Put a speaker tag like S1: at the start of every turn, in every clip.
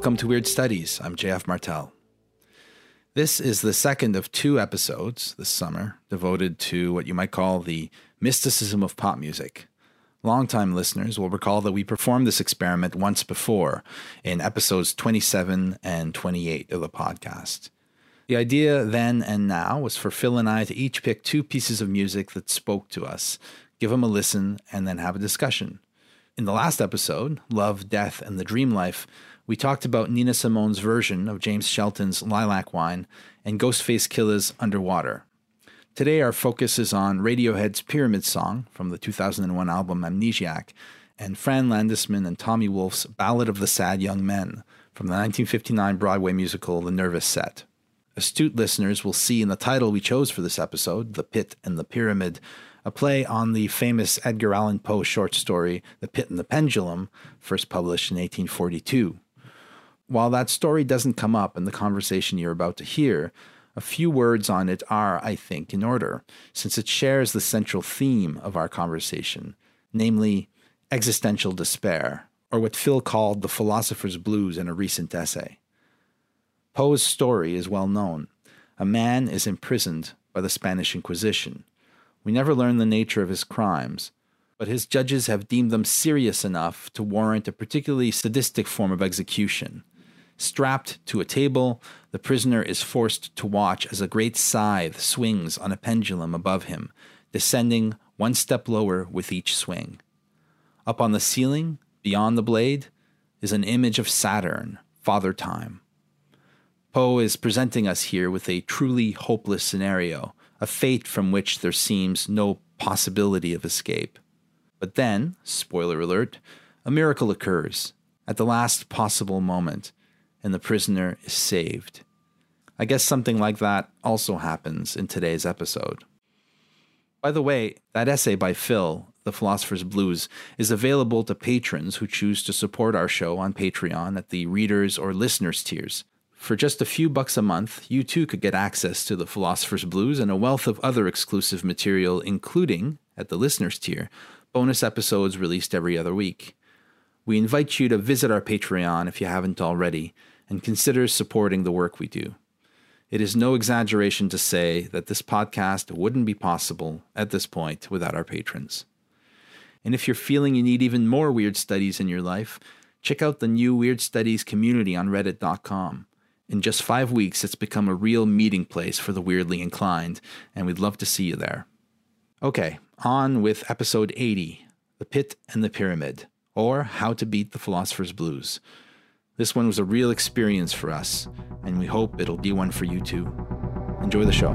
S1: Welcome to Weird Studies. I'm JF Martel. This is the second of two episodes this summer devoted to what you might call the mysticism of pop music. Longtime listeners will recall that we performed this experiment once before in episodes 27 and 28 of the podcast. The idea then and now was for Phil and I to each pick two pieces of music that spoke to us, give them a listen, and then have a discussion. In the last episode, Love, Death, and the Dream Life, we talked about Nina Simone's version of James Shelton's Lilac Wine and Ghostface Killah's Underwater. Today, our focus is on Radiohead's Pyramid Song from the 2001 album Amnesiac and Fran Landesman and Tommy Wolf's Ballad of the Sad Young Men from the 1959 Broadway musical The Nervous Set. Astute listeners will see in the title we chose for this episode, The Pit and the Pyramid, a play on the famous Edgar Allan Poe short story The Pit and the Pendulum, first published in 1842. While that story doesn't come up in the conversation you're about to hear, a few words on it are, I think, in order, since it shares the central theme of our conversation, namely existential despair, or what Phil called the philosopher's blues in a recent essay. Poe's story is well known. A man is imprisoned by the Spanish Inquisition. We never learn the nature of his crimes, but his judges have deemed them serious enough to warrant a particularly sadistic form of execution. Strapped to a table, the prisoner is forced to watch as a great scythe swings on a pendulum above him, descending one step lower with each swing. Up on the ceiling, beyond the blade, is an image of Saturn, Father Time. Poe is presenting us here with a truly hopeless scenario, a fate from which there seems no possibility of escape. But then, spoiler alert, a miracle occurs at the last possible moment and the prisoner is saved. I guess something like that also happens in today's episode. By the way, that essay by Phil, The Philosopher's Blues, is available to patrons who choose to support our show on Patreon at the readers or listeners tiers. For just a few bucks a month, you too could get access to The Philosopher's Blues and a wealth of other exclusive material, including, at the listeners tier, bonus episodes released every other week. We invite you to visit our Patreon if you haven't already and consider supporting the work we do. It is no exaggeration to say that this podcast wouldn't be possible at this point without our patrons. And if you're feeling you need even more weird studies in your life, check out the new Weird Studies community on reddit.com. In just five weeks, it's become a real meeting place for the weirdly inclined, and we'd love to see you there. Okay, on with episode 80 The Pit and the Pyramid, or How to Beat the Philosopher's Blues. This one was a real experience for us, and we hope it'll be one for you too. Enjoy the show.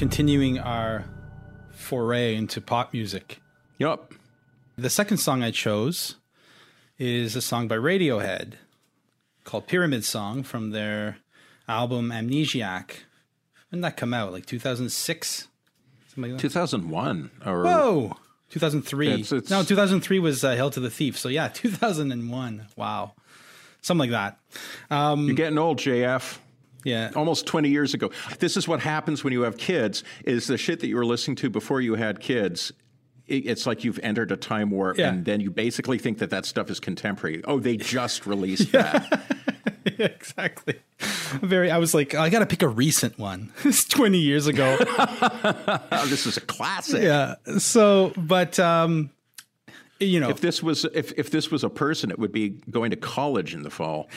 S1: Continuing our foray into pop music.
S2: Yep.
S1: The second song I chose is a song by Radiohead called Pyramid Song from their album Amnesiac. When did that come out? Like 2006?
S2: Something like that? 2001. Or
S1: Whoa! 2003.
S2: It's- it's-
S1: no, 2003 was uh, Hail to the Thief. So yeah, 2001. Wow. Something like that.
S2: You're getting old, JF.
S1: Yeah.
S2: Almost 20 years ago. This is what happens when you have kids, is the shit that you were listening to before you had kids. It's like you've entered a time warp,
S1: Yeah.
S2: and then you basically think that that stuff is contemporary. Oh, they just released that.
S1: Yeah, exactly. Very. I was like, I got to pick a recent one. it's 20 years ago.
S2: Oh, this is a classic.
S1: yeah. So, but um, you know,
S2: If this was if, if this was a person, it would be going to college in the fall.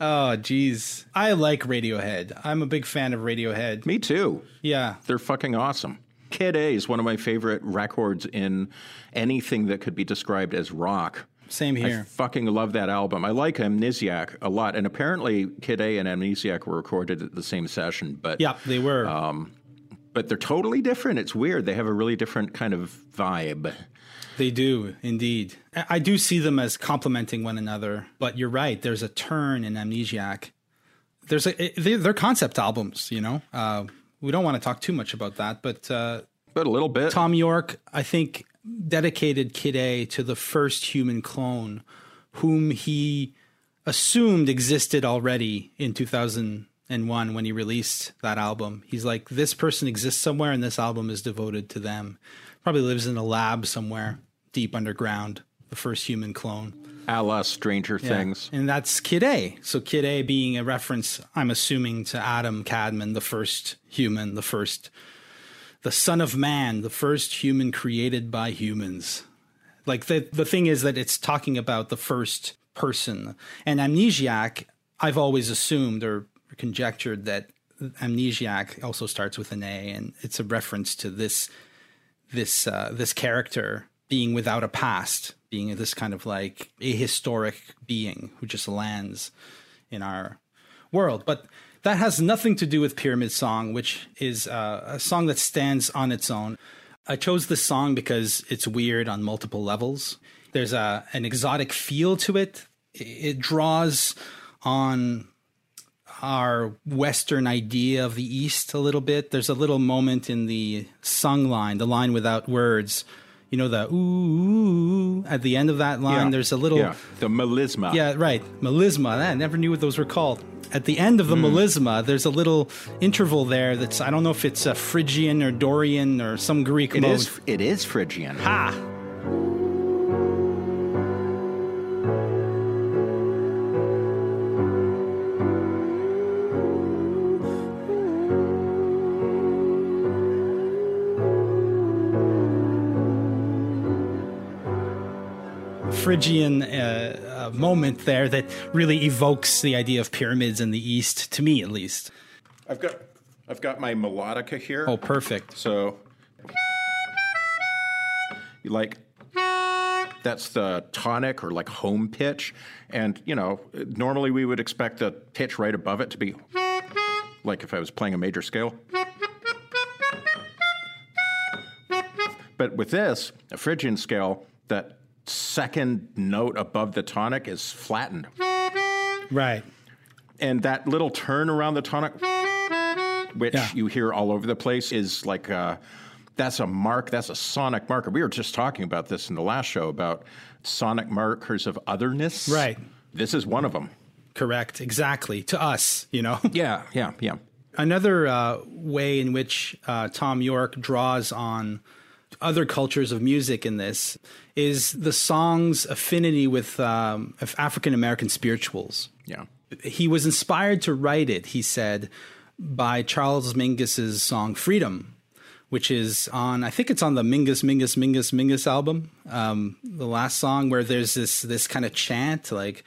S3: Oh, geez. I like Radiohead. I'm a big fan of Radiohead.
S2: Me too.
S3: Yeah.
S2: They're fucking awesome. Kid A is one of my favorite records in anything that could be described as rock.
S3: Same here.
S2: I fucking love that album. I like Amnesiac a lot, and apparently Kid A and Amnesiac were recorded at the same session, but
S3: Yeah, they were.
S2: Um, but they're totally different. It's weird. They have a really different kind of vibe.
S3: They do, indeed. I do see them as complementing one another, but you're right. There's a turn in Amnesiac. There's a it- they're concept albums, you know. Uh, we don't want to talk too much about that, but uh,
S2: But a little bit.
S3: Thom Yorke, I think, dedicated Kid A to the first human clone, whom he assumed existed already in 2001 when he released that album. He's like, this person exists somewhere, and this album is devoted to them. Probably lives in a lab somewhere deep underground. The first human clone.
S2: a la Stranger Things.
S3: And that's Kid A. So Kid A being a reference, I'm assuming, to Adam Kadmon, the first human, the first, the son of man, the first human created by humans. Like the the thing is that it's talking about the first person. And amnesiac, I've always assumed or conjectured that amnesiac also starts with an A, and it's a reference to this this uh, this character being without a past, being this kind of like ahistoric being who just lands in our world. But that has nothing to do with Pyramid Song, which is uh, a song that stands on its own. I chose this song because it's weird on multiple levels. There's a an exotic feel to it. It draws on our Western idea of the East a little bit. There's a little moment in the sung line, the line without words. You know the ooh at the end of that line.
S2: Yeah.
S3: There's a little
S2: yeah, the melisma.
S3: yeah, right. Melisma. I never knew what those were called. At the end of the mm. melisma, there's a little interval there that's I don't know if it's a Phrygian or Dorian or some Greek
S2: It
S3: mode.
S2: is. It is Phrygian.
S3: Ha! Phrygian uh, uh, moment there that really evokes the idea of pyramids in the East, to me at least.
S2: I've got. I've got my melodica here.
S3: Oh, perfect.
S2: So, you like that's the tonic or like home pitch, and you know normally we would expect the pitch right above it to be like if I was playing a major scale. But with this, a Phrygian scale, that second note above the tonic is flattened.
S3: Right.
S2: And that little turn around the tonic, which
S3: Yeah.
S2: you hear all over the place, is like uh that's a mark. That's a sonic marker. We were just talking about this in the last show about sonic markers of otherness.
S3: Right.
S2: This is one of them.
S3: Correct. Exactly. To us, you know.
S2: Yeah, yeah, yeah.
S3: Another uh, way in which uh, Thom Yorke draws on other cultures of music in this is the song's affinity with um, African American spirituals.
S2: Yeah.
S3: He was inspired to write it, he said, by Charles Mingus's song Freedom, which is on, I think it's on the Mingus, Mingus, Mingus, Mingus album, um, the last song where there's this, this kind of chant like,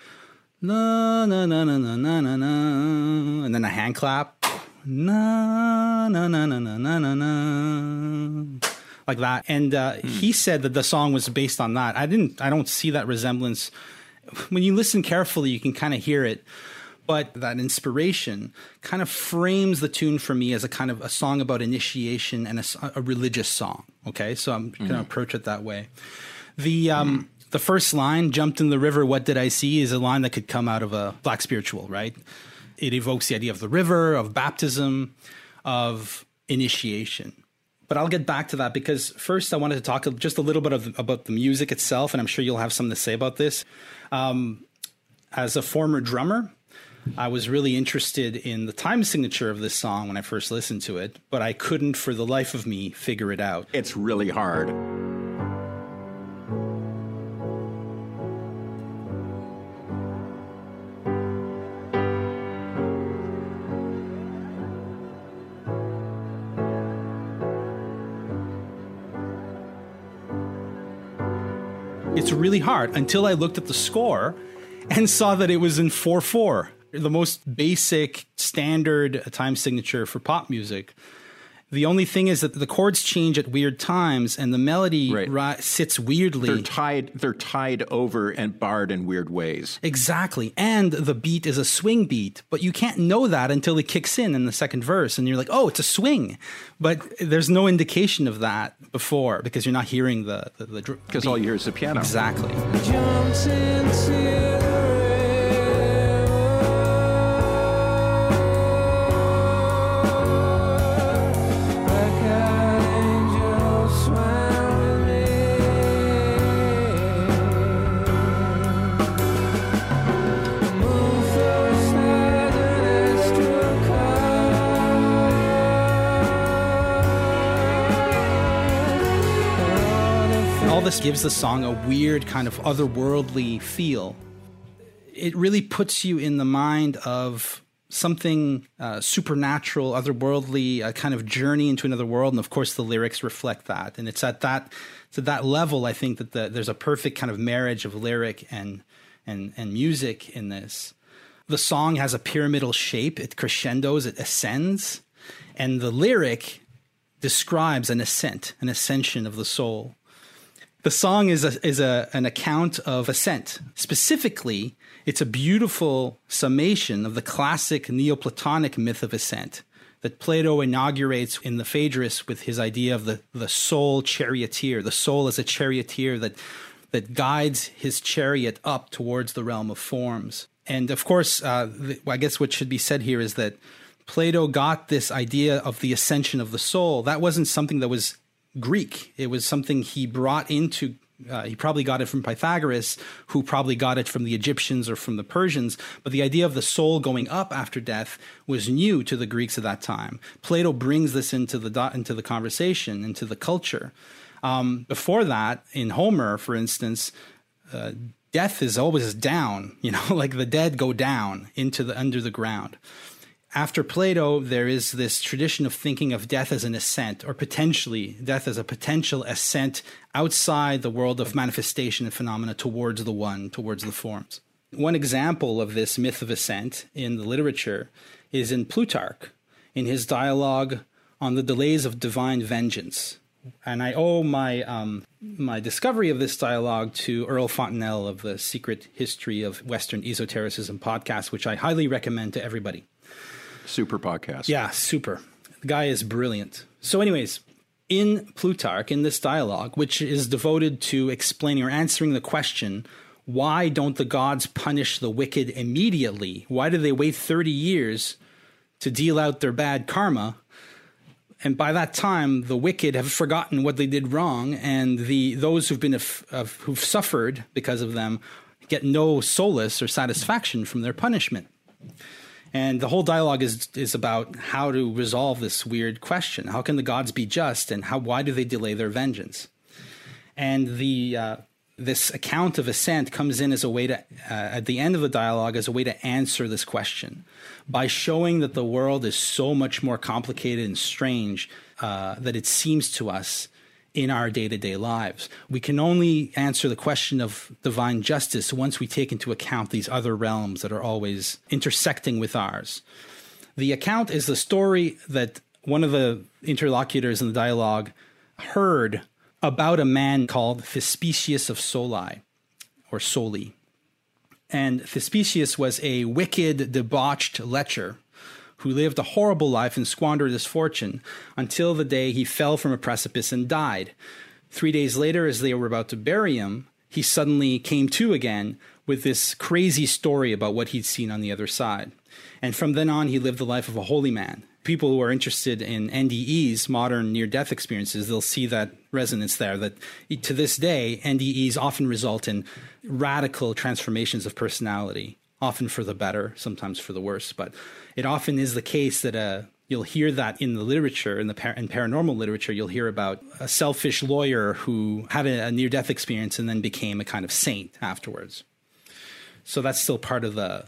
S3: na na na na na na na na, and then a hand clap, na na na na na na na na, like that. And uh, he said that the song was based on that. I didn't. I don't see that resemblance. When you listen carefully, you can kind of hear it. But that inspiration kind of frames the tune for me as a kind of a song about initiation and a religious song. Okay, so I'm going to approach it that way. The um, the first line, "Jumped in the river, what did I see?" is a line that could come out of a black spiritual, right? It evokes the idea of the river, of baptism, of initiation. But I'll get back to that because first I wanted to talk just a little bit of, about the music itself, and I'm sure you'll have something to say about this. Um, as a former drummer, I was really interested in the time signature of this song when I first listened to it, but I couldn't for the life of me figure it out.
S2: It's really hard.
S3: Really hard until I looked at the score and saw that it was in 4 4. the most basic standard time signature for pop music. The only thing is that the chords change at weird times, and the melody
S2: Right.
S3: ri- sits weirdly.
S2: They're tied. They're tied over and barred in weird ways.
S3: Exactly. And the beat is a swing beat, but you can't know that until it kicks in in the second verse and you're like, "Oh, it's a swing." But there's no indication of that before because you're not hearing the the, the
S2: Because all you hear is the piano.
S3: Exactly. This gives the song a weird kind of otherworldly feel. It really puts you in the mind of something uh, supernatural, otherworldly, a kind of journey into another world, and of course the lyrics reflect that. And it's at that at that level I think that the, there's a perfect kind of marriage of lyric and and and music in this. The song has a pyramidal shape; it crescendos, it ascends, and the lyric describes an ascent, an ascension of the soul. The song is a, is a, an account of ascent. Specifically, it's a beautiful summation of the classic Neoplatonic myth of ascent that Plato inaugurates in the Phaedrus with his idea of the, the soul charioteer, the soul as a charioteer that, that guides his chariot up towards the realm of forms. And of course, uh, I guess what should be said here is that Plato got this idea of the ascension of the soul. That wasn't something that was Greek. It was something he brought into. Uh, he probably got it from Pythagoras, who probably got it from the Egyptians or from the Persians. But the idea of the soul going up after death was new to the Greeks at that time. Plato brings this into the into the conversation, into the culture. Um, before that, in Homer, for instance, uh, death is always down. You know, like the dead go down into the under the ground after Plato, there is this tradition of thinking of death as an ascent, or potentially death as a potential ascent outside the world of manifestation and phenomena towards the one, towards the forms. One example of this myth of ascent in the literature is in Plutarch, in his dialogue on the delays of divine vengeance. And I owe my um, my discovery of this dialogue to Earl Fontainelle of the Secret History of Western Esotericism podcast, which I highly recommend to everybody.
S2: Super podcast.
S3: Yeah, super. The guy is brilliant. So, anyways, in Plutarch, in this dialogue, which is devoted to explaining or answering the question, why don't the gods punish the wicked immediately? Why do they wait 30 years to deal out their bad karma? And by that time, the wicked have forgotten what they did wrong, and the those who've been af- of, who've suffered because of them get no solace or satisfaction from their punishment. And the whole dialogue is is about how to resolve this weird question: How can the gods be just, and how why do they delay their vengeance? And the uh, this account of ascent comes in as a way to, uh, at the end of the dialogue, as a way to answer this question by showing that the world is so much more complicated and strange uh, that it seems to us in our day to day lives. We can only answer the question of divine justice once we take into account these other realms that are always intersecting with ours. The account is the story that one of the interlocutors in the dialogue heard about a man called Thespesius of Soli, or Soli. And Thespesius was a wicked, debauched lecher who lived a horrible life and squandered his fortune until the day he fell from a precipice and died. Three days later, as they were about to bury him, he suddenly came to again with this crazy story about what he'd seen on the other side. And from then on, he lived the life of a holy man. People who are interested in NDEs, modern near death experiences, they'll see that resonance there. That to this day, NDEs often result in radical transformations of personality, often for the better, sometimes for the worse. But it often is the case that uh, you'll hear that in the literature, in the par- in paranormal literature, you'll hear about a selfish lawyer who had a, a near death experience and then became a kind of saint afterwards. So that's still part of the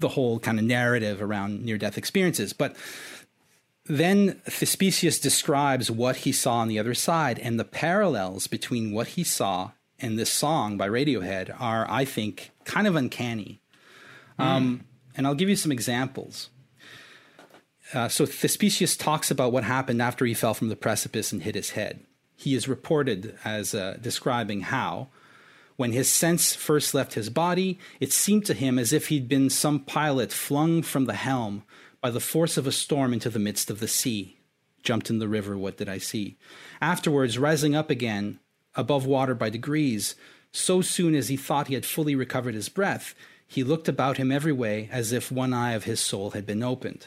S3: the whole kind of narrative around near death experiences. But then Thespesius describes what he saw on the other side, and the parallels between what he saw and this song by Radiohead are, I think, kind of uncanny. Um, And I'll give you some examples. Uh, so Thespesius talks about what happened after he fell from the precipice and hit his head. He is reported as uh, describing how, when his sense first left his body, it seemed to him as if he'd been some pilot flung from the helm by the force of a storm into the midst of the sea. Jumped in the river, what did I see? Afterwards, rising up again, above water by degrees, so soon as he thought he had fully recovered his breath, he looked about him every way as if one eye of his soul had been opened.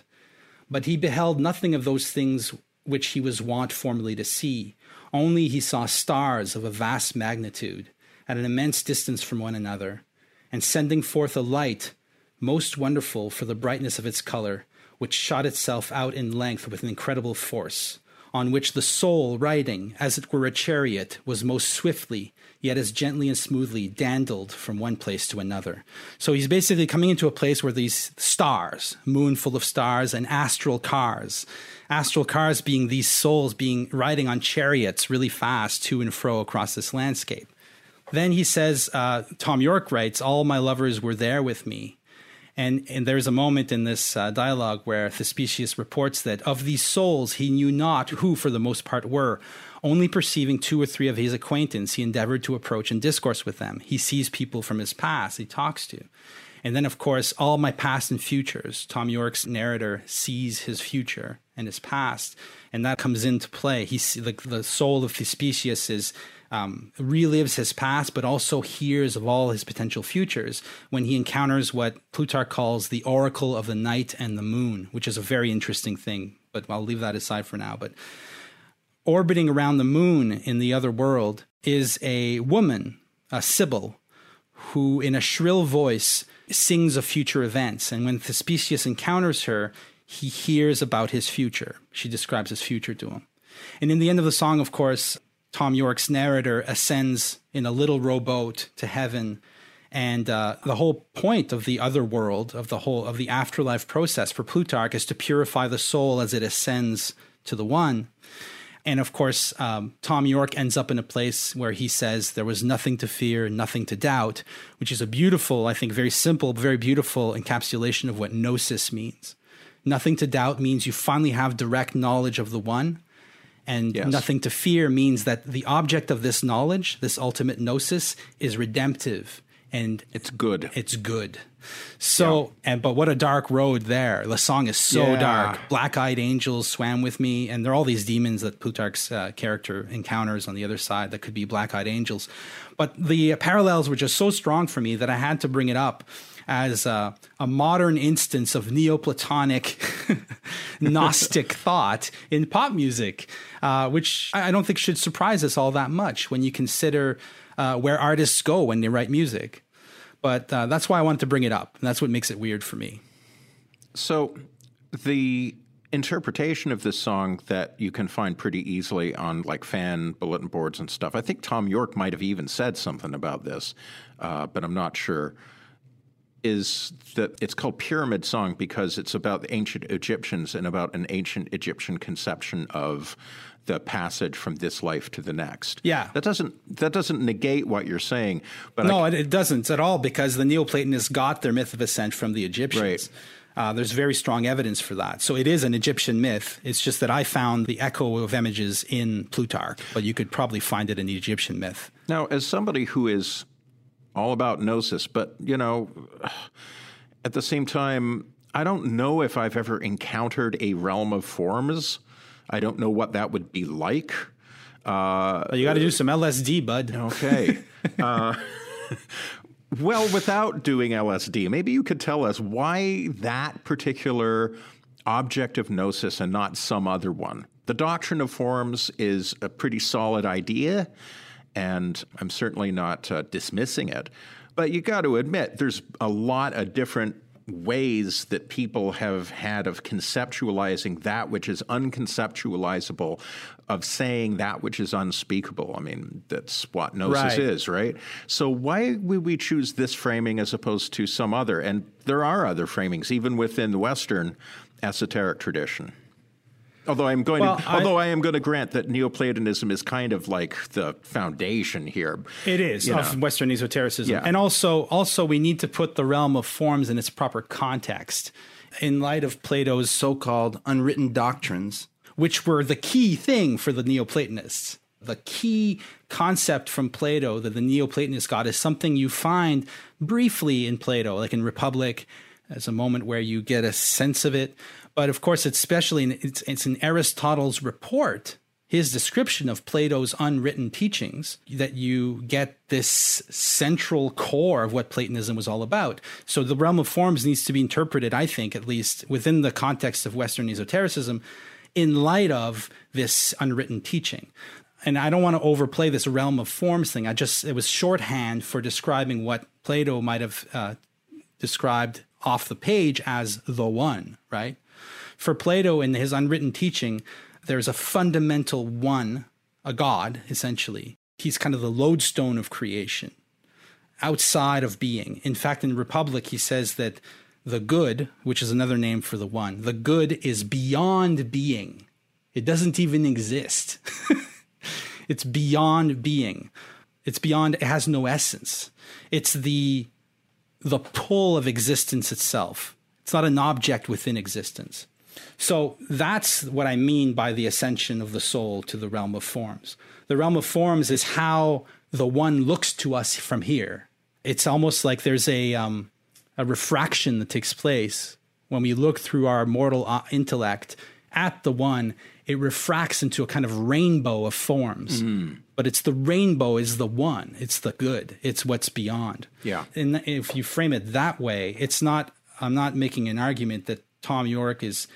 S3: But he beheld nothing of those things which he was wont formerly to see. Only he saw stars of a vast magnitude, at an immense distance from one another, and sending forth a light most wonderful for the brightness of its color, which shot itself out in length with an incredible force, on which the soul riding, as it were a chariot, was most swiftly, yet as gently and smoothly dandled from one place to another. So he's basically coming into a place where these stars, moon full of stars, and astral cars, astral cars being these souls being riding on chariots really fast to and fro across this landscape. Then he says, uh, Thom Yorke writes, All my lovers were there with me. And, and there's a moment in this uh, dialogue where Thespesius reports that of these souls he knew not who for the most part were. Only perceiving two or three of his acquaintance, he endeavored to approach and discourse with them. He sees people from his past he talks to. And then, of course, all my past and futures. Thom Yorke's narrator sees his future and his past, and that comes into play. He see, like the soul of Thespesius is um, relives his past, but also hears of all his potential futures when he encounters what Plutarch calls the oracle of the night and the moon, which is a very interesting thing. But I'll leave that aside for now. But orbiting around the moon in the other world is a woman, a Sibyl, who in a shrill voice sings of future events. And when Thespesius encounters her, he hears about his future. She describes his future to him. And in the end of the song, of course, Thom Yorke's narrator ascends in a little rowboat to heaven. And uh, the whole point of the other world, of the whole of the afterlife process for Plutarch, is to purify the soul as it ascends to the one. And of course, um, Thom Yorke ends up in a place where he says there was nothing to fear, nothing to doubt, which is a beautiful, I think, very simple, very beautiful encapsulation of what gnosis means. Nothing to doubt means you finally have direct knowledge of the one. And
S2: Yes.
S3: nothing to fear means that the object of this knowledge, this ultimate gnosis, is redemptive and
S2: It's good.
S3: it's good. So, and but what a dark road there. The song is so
S2: Yeah.
S3: dark. Black-eyed angels swam with me, and there are all these demons that Plutarch's uh, character encounters on the other side that could be black-eyed angels. But the parallels were just so strong for me that I had to bring it up as uh, a modern instance of Neoplatonic Gnostic thought in pop music, uh, which I I don't think should surprise us all that much when you consider uh, where artists go when they write music. But uh, that's why I wanted to bring it up. That's what makes it weird for me.
S2: So, the interpretation of this song that you can find pretty easily on like fan bulletin boards and stuff. I think Thom Yorke might have even said something about this, uh, but I'm not sure. Is that it's called Pyramid Song because it's about the ancient Egyptians and about an ancient Egyptian conception of the passage from this life to the next.
S3: Yeah.
S2: that doesn't that doesn't negate what you're saying, but
S3: No, it, it doesn't at all because the Neoplatonists got their myth of ascent from the Egyptians.
S2: Right.
S3: Uh, there's very strong evidence for that. So it is an Egyptian myth. It's just that I found the echo of images in Plutarch, but you could probably find it in the Egyptian myth.
S2: Now, as somebody who is all about gnosis, but you know, at the same time, I don't know if I've ever encountered a realm of forms. I don't know what that would be like. Uh,
S3: you got to do some LSD, bud.
S2: okay. uh, well, without doing LSD, maybe you could tell us why that particular object of gnosis and not some other one. The doctrine of forms is a pretty solid idea, and I'm certainly not uh, dismissing it. But you got to admit, there's a lot of different ways that people have had of conceptualizing that which is unconceptualizable, of saying that which is unspeakable. I mean, that's what gnosis
S3: Right.
S2: is, right? So why would we choose this framing as opposed to some other? And there are other framings, even within the Western esoteric tradition. Although I'm going,
S3: Well,
S2: to, although I am going to grant that Neoplatonism is kind of like the foundation here.
S3: It is of
S2: know.
S3: Western esotericism,
S2: Yeah.
S3: and also also we need to put the realm of forms in its proper context, in light of Plato's
S4: so-called unwritten doctrines.
S3: which were the key thing for the Neoplatonists. The key concept from Plato that the Neoplatonists got is something you find briefly in Plato, like in Republic, as a moment where you get a sense of it. But of course, it's especially in, it's, it's in Aristotle's report, his description of Plato's unwritten teachings, that you get this central core of what Platonism was all about. So the realm of forms needs to be interpreted, I think, at least within the context of Western esotericism, in light of this unwritten teaching. And I don't want to overplay this realm of forms thing. I just, it was shorthand for describing what Plato might have uh, described off the page as the one, right? For Plato in his unwritten teaching, there's a fundamental one, a God, essentially. He's kind of the lodestone of creation, outside of being. In fact, in Republic, he says that the good, which is another name for the one, the good is beyond being. It doesn't even exist. it's beyond being. It's beyond, it has no essence. It's the the pull of existence itself. It's not an object within existence. So that's what I mean by the ascension of the soul to the realm of forms. The realm of forms is how the one looks to us from here. It's almost like there's a um, a refraction that takes place when we look through our mortal uh, intellect at the one. It refracts into a kind of rainbow of forms, but it's the rainbow is the one. It's the good. It's what's beyond.
S2: Yeah.
S3: And if you frame it that way, it's not. I'm not making an argument that Thom Yorke is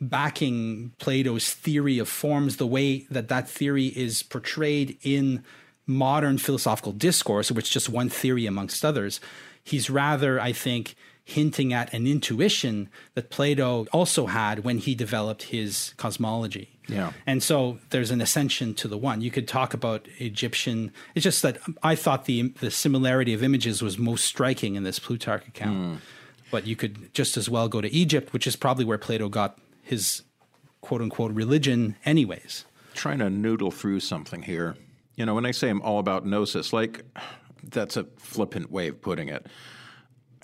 S3: backing Plato's theory of forms the way that that theory is portrayed in modern philosophical discourse, which is just one theory amongst others. He's rather, I think, hinting at an intuition that Plato also had when he developed his cosmology.
S2: Yeah.
S3: And so there's an ascension to the one. You could talk about Egyptian. It's just that I thought the the similarity of images was most striking in this Plutarch account. Hmm. But you could just as well go to Egypt, which is probably where Plato got his quote unquote religion, anyways.
S2: trying to noodle through something here. You know, when I say I'm all about gnosis, like that's a flippant way of putting it.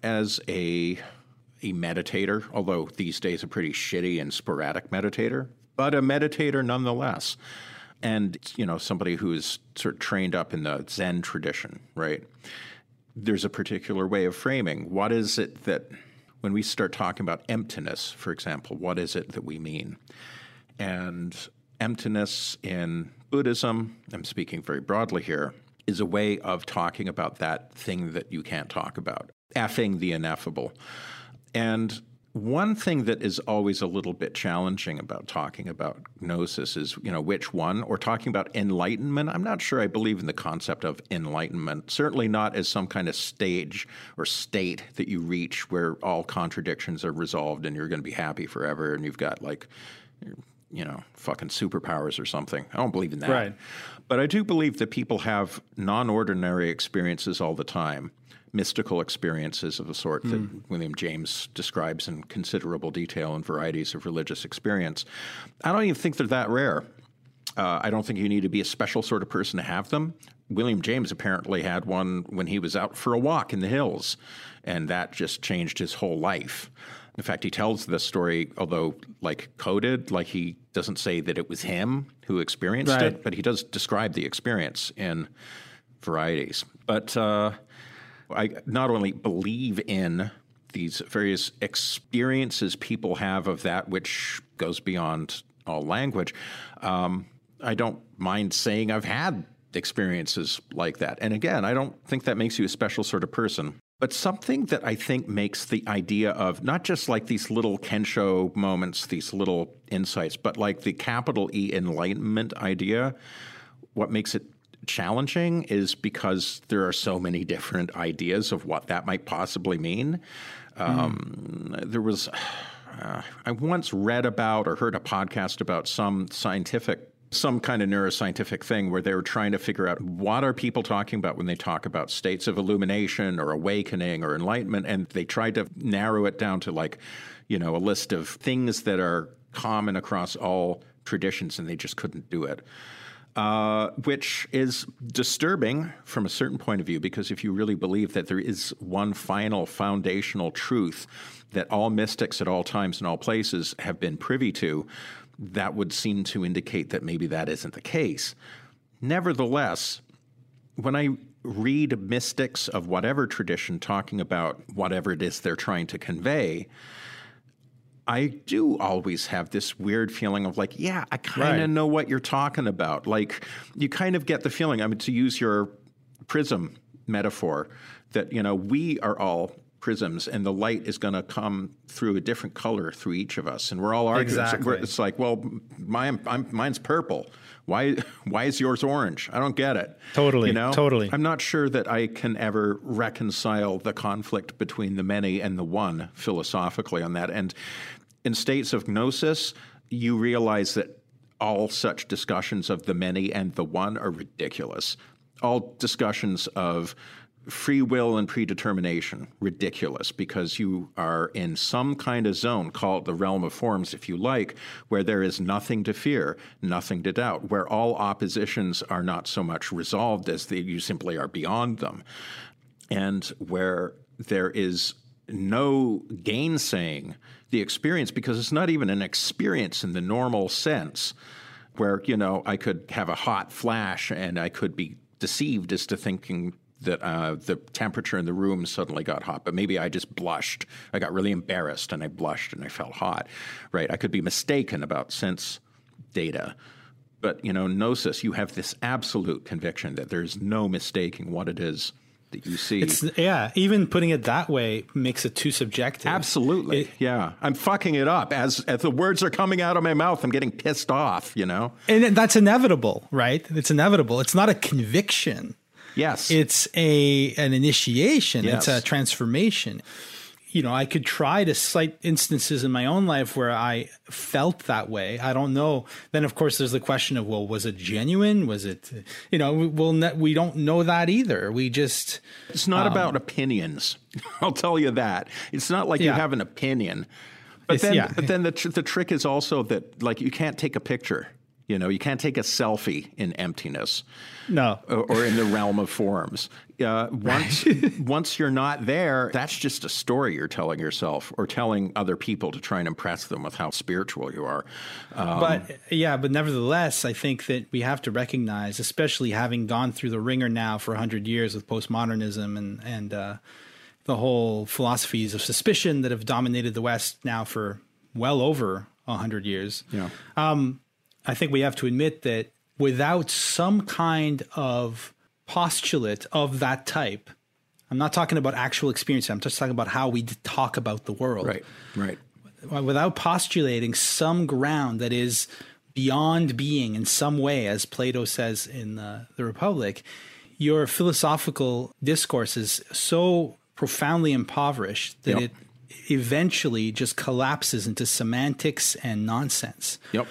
S2: As a a meditator, although these days a pretty shitty and sporadic meditator, but a meditator nonetheless. And you know, somebody who's sort of trained up in the Zen tradition, right? There's a particular way of framing. What is it that when we start talking about emptiness, for example, what is it that we mean? And emptiness in Buddhism, I'm speaking very broadly here, is a way of talking about that thing that you can't talk about, effing the ineffable. And one thing that is always a little bit challenging about talking about gnosis is, you know, which one, or talking about enlightenment. I'm not sure I believe in the concept of enlightenment, certainly not as some kind of stage or state that you reach where all contradictions are resolved and you're going to be happy forever and you've got like, you know, fucking superpowers or something. I don't believe in that.
S3: Right.
S2: But I do believe that people have non ordinary experiences all the time, mystical experiences of a sort that William James describes in considerable detail in varieties of religious experience. I don't even think they're that rare. Uh, I don't think you need to be a special sort of person to have them. William James apparently had one when he was out for a walk in the hills, and that just changed his whole life. In fact, he tells this story, although like coded, like he doesn't say that it was him who experienced
S3: Right.
S2: it, but he does describe the experience in varieties. But uh, I not only believe in these various experiences people have of that which goes beyond all language, um, I don't mind saying I've had experiences like that. And again, I don't think that makes you a special sort of person. But something that I think makes the idea of not just like these little Kensho moments, these little insights, but like the capital E enlightenment idea, what makes it challenging is because there are so many different ideas of what that might possibly mean. Um, There was, uh, I once read about or heard a podcast about some scientific, some kind of neuroscientific thing where they were trying to figure out what are people talking about when they talk about states of illumination or awakening or enlightenment, and they tried to narrow it down to like, you know, a list of things that are common across all traditions, and they just couldn't do it. Uh, which is disturbing from a certain point of view, because if you really believe that there is one final foundational truth that all mystics at all times and all places have been privy to, that would seem to indicate that maybe that isn't the case. Nevertheless, when I read mystics of whatever tradition talking about whatever it is they're trying to convey, I do always have this weird feeling of like, yeah, I kind of
S3: Right.
S2: know what you're talking about. Like, you kind of get the feeling, I mean, to use your prism metaphor, that, you know, we are all prisms and the light is going to come through a different color through each of us. And we're all arguing. It's-
S3: Exactly.
S2: It's like, well, mine, I'm, mine's purple. Why, why is yours orange? I don't get it.
S3: Totally,
S2: You know?
S3: totally.
S2: I'm not sure that I can ever reconcile the conflict between the many and the one philosophically on that. And in states of gnosis, you realize that all such discussions of the many and the one are ridiculous. All discussions of free will and predetermination ridiculous because you are in some kind of zone called the realm of forms if you like where there is nothing to fear nothing to doubt where all oppositions are not so much resolved as they, you simply are beyond them and where there is no gainsaying the experience because it's not even an experience in the normal sense where you know I could have a hot flash and I could be deceived as to thinking that uh, the temperature in the room suddenly got hot, but maybe I just blushed. I got really embarrassed and I blushed and I felt hot. Right? I could be mistaken about sense data. But you know, gnosis, you have this absolute conviction that there's no mistaking what it is that you see.
S3: It's, yeah, even putting it that way makes it too subjective.
S2: Absolutely,
S3: It-
S2: yeah. I'm fucking it up as as the words are coming out of my mouth. I'm getting pissed off. You know.
S3: and that's inevitable, right? It's inevitable. It's not a conviction.
S2: Yes.
S3: It's a an initiation. It's a transformation. You know, I could try to cite instances in my own life where I felt that way. I don't know. Then, of course, there's the question of, well, was it genuine? Was it, you know, we- we'll ne- we don't know that either. We just,
S2: It's not about um, opinions. I'll tell you that. It's not like you have an opinion. But
S3: It's-
S2: then,
S3: yeah.
S2: but then the tr- the trick is also that like you can't take a picture. You know, you can't take a selfie in emptiness
S3: no.
S2: or, or in the realm of forms. Uh, once once you're not there, that's just a story you're telling yourself or telling other people to try and impress them with how spiritual you are. Um,
S3: but yeah, but nevertheless, I think that we have to recognize, especially having gone through the wringer now for hundred years with postmodernism and and uh, the whole philosophies of suspicion that have dominated the West now for well over hundred years.
S2: Yeah.
S3: I think we have to admit that without some kind of postulate of that type, I'm not talking about actual experience. I'm just talking about how we talk about the world
S2: right, right.
S3: without postulating some ground that is beyond being in some way, as Plato says in the, the Republic, your philosophical discourse is so profoundly impoverished that
S2: Yep.
S3: it eventually just collapses into semantics and nonsense
S2: Yep.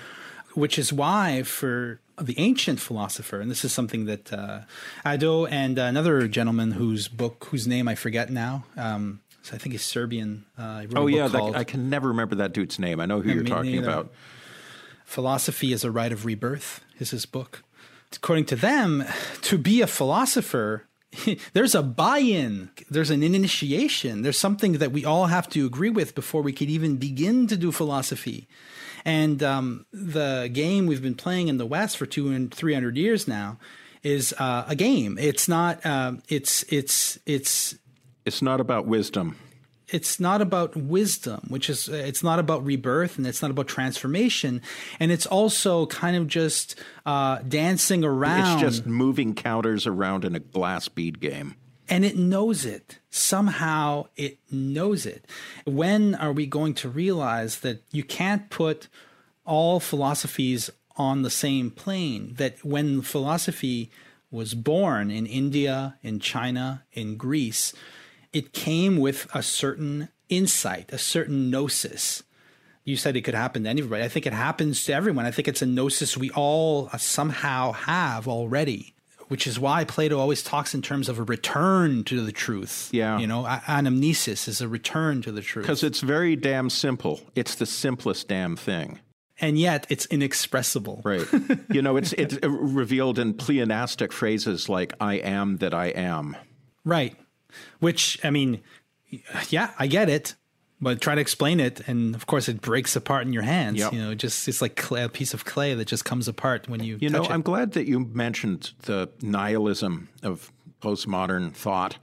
S3: Which is why for the ancient philosopher, and this is something that uh, Hadot and another gentleman whose book, whose name I forget now, um, so I think he's Serbian. Uh,
S2: Oh yeah, that, I can never remember that dude's name. I know who
S3: Yeah,
S2: you're talking
S3: neither.
S2: about.
S3: Philosophy is a Rite of Rebirth, is his book. According to them, to be a philosopher, there's a buy in, there's an initiation, there's something that we all have to agree with before we could even begin to do philosophy. And um, the game we've been playing in the West for two and three hundred years now is uh, a game. It's not. Um, it's it's it's
S2: It's not about wisdom.
S3: it's not about wisdom, which is it's not about rebirth and it's not about transformation, and it's also kind of just uh, dancing around.
S2: It's just moving counters around in a glass bead game.
S3: And it knows it somehow. It knows it. When are we going to realize that you can't put all philosophies on the same plane? That when philosophy was born in India, in China, in Greece, it came with a certain insight, a certain gnosis. You said it could happen to anybody. I think it happens to everyone. I think it's a gnosis we all somehow have already, which is why Plato always talks in terms of a return to the truth.
S2: Yeah.
S3: You know, a- anamnesis is a return to the truth.
S2: Because it's very damn simple. It's the simplest damn thing.
S3: and yet it's inexpressible.
S2: Right. you know, it's it's revealed in pleonastic phrases like "I am that I am."
S3: Right. Which, I mean, yeah, I get it, but try to explain it. And of course, it breaks apart in your hands.
S2: Yep.
S3: You know, just it's like clay, a piece of clay that just comes apart when you,
S2: You know,
S3: it.
S2: I'm glad that you mentioned the nihilism of postmodern thought,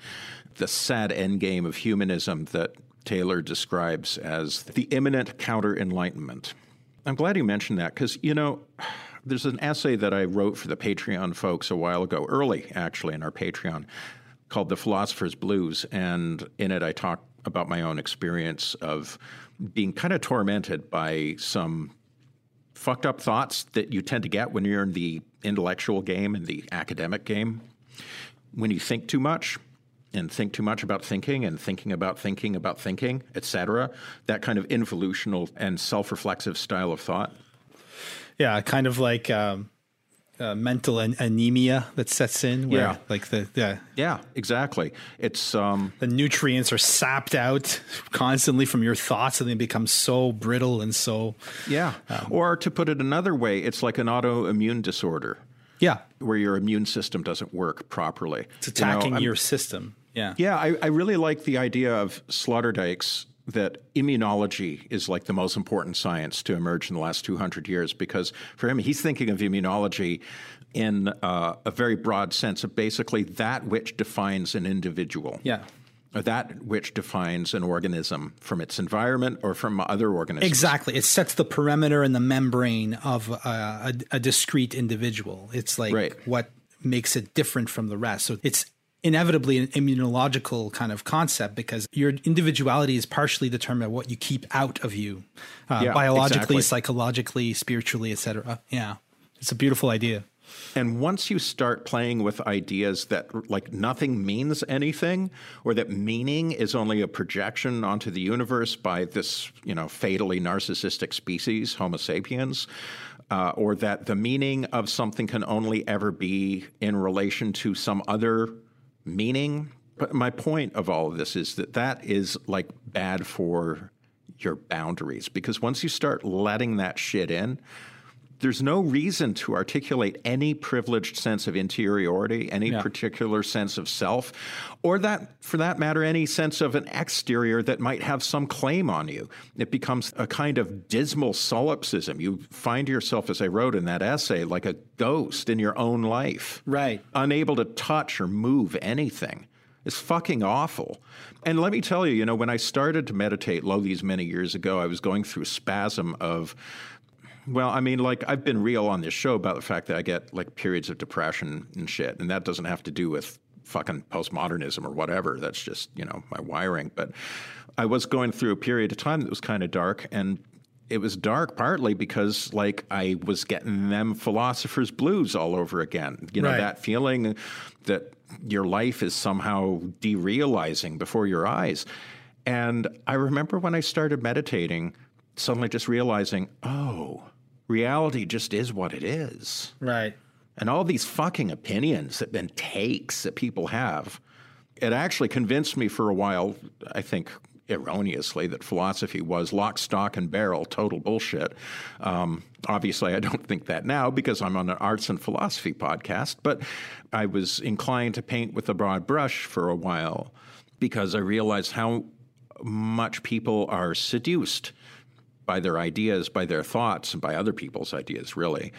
S2: the sad endgame of humanism that Taylor describes as the immanent counter enlightenment. I'm glad you mentioned that because, you know, there's an essay that I wrote for the Patreon folks a while ago, early actually in our Patreon, called The Philosopher's Blues. And in it, I talk about my own experience of being kind of tormented by some fucked up thoughts that you tend to get when you're in the intellectual game and the academic game. When you think too much and think too much about thinking and thinking about thinking about thinking, etc., that kind of involutional and self-reflexive style of thought.
S3: yeah, kind of like um, uh, mental an- anemia that sets in, where
S2: Yeah.
S3: like the, the
S2: Yeah, exactly. It's um,
S3: the nutrients are sapped out constantly from your thoughts, and they become so brittle and so
S2: yeah. or to put it another way, it's like an autoimmune disorder
S3: yeah,
S2: where your immune system doesn't work properly.
S3: it's attacking
S2: I'm-
S3: your system. Yeah,
S2: Yeah, I, I really like the idea of Sloterdijk's that immunology is like the most important science to emerge in the last 200 years because for him, he's thinking of immunology in uh, a very broad sense of basically that which defines an individual.
S3: yeah.
S2: Or that which defines an organism from its environment or from other organisms.
S3: Exactly. It sets the perimeter and the membrane of uh, a, a discrete individual. It's like
S2: Right.
S3: what makes it different from the rest. So it's inevitably an immunological kind of concept because your individuality is partially determined by what you keep out of you, uh,
S2: Yeah,
S3: biologically,
S2: exactly.
S3: psychologically, spiritually, etc. Yeah, it's a beautiful idea.
S2: And once you start playing with ideas that like nothing means anything, or that meaning is only a projection onto the universe by this, you know, fatally narcissistic species, Homo sapiens, uh, or that the meaning of something can only ever be in relation to some other meaning. But my point of all of this is that that is like bad for your boundaries because once you start letting that shit in, there's no reason to articulate any privileged sense of interiority, any
S3: Yeah.
S2: particular sense of self, or that, for that matter, any sense of an exterior that might have some claim on you. It becomes a kind of dismal solipsism. You find yourself, as I wrote in that essay, like a ghost in your own life,
S3: Right.
S2: unable to touch or move anything. It's fucking awful. And let me tell you, you know, when I started to meditate low these many years ago, I was going through a spasm of well, I mean, like I've been real on this show about the fact that I get like periods of depression and shit, and that doesn't have to do with fucking postmodernism or whatever. That's just you know my wiring. But I was going through a period of time that was kind of dark, and it was dark partly because like I was getting them philosophers blues all over again. You know
S3: Right.
S2: that feeling that your life is somehow derealizing before your eyes. And I remember when I started meditating, suddenly just realizing, oh, reality just is what it is.
S3: Right.
S2: And all these fucking opinions that and takes that people have, it actually convinced me for a while, I think erroneously, that philosophy was lock, stock, and barrel, total bullshit. Um, obviously, I don't think that now because I'm on an arts and philosophy podcast, but I was inclined to paint with a broad brush for a while because I realized how much people are seduced by their ideas, by their thoughts, and by other people's ideas, really.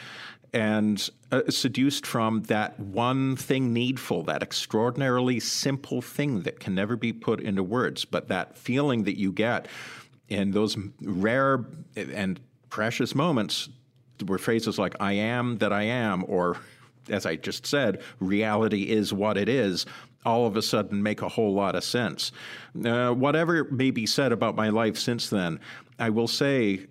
S2: And uh, seduced from that one thing needful, that extraordinarily simple thing that can never be put into words, but that feeling that you get in those rare and precious moments where phrases like, I am that I am, or as I just said, reality is what it is, all of a sudden make a whole lot of sense. Uh, whatever may be said about my life since then, I will say,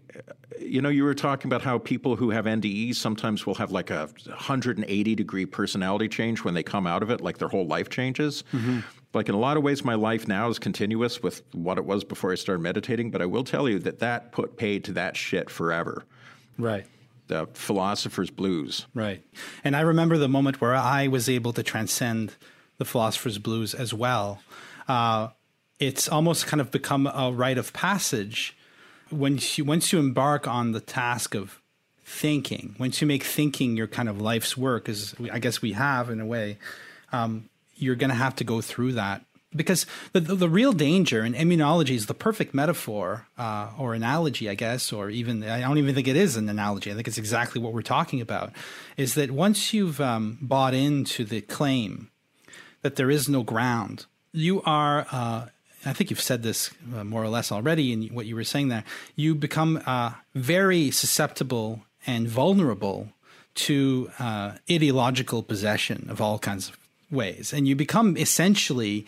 S2: you know, you were talking about how people who have NDEs sometimes will have like a 180 degree personality change when they come out of it, like their whole life changes. Like in a lot of ways, my life now is continuous with what it was before I started meditating, but I will tell you that that put paid to that shit forever.
S3: Right.
S2: The philosopher's blues.
S3: Right. And I remember the moment where I was able to transcend the philosopher's blues as well. Uh, it's almost kind of become a rite of passage when you, once you embark on the task of thinking, once you make thinking your kind of life's work, as I guess we have in a way, um, you're going to have to go through that because the, the, the real danger and immunology is the perfect metaphor uh, or analogy i guess or even i don't even think it is an analogy i think it's exactly what we're talking about is that once you've um, bought into the claim that there is no ground you are uh, i think you've said this uh, more or less already in what you were saying there you become uh, very susceptible and vulnerable to uh, ideological possession of all kinds of ways and you become essentially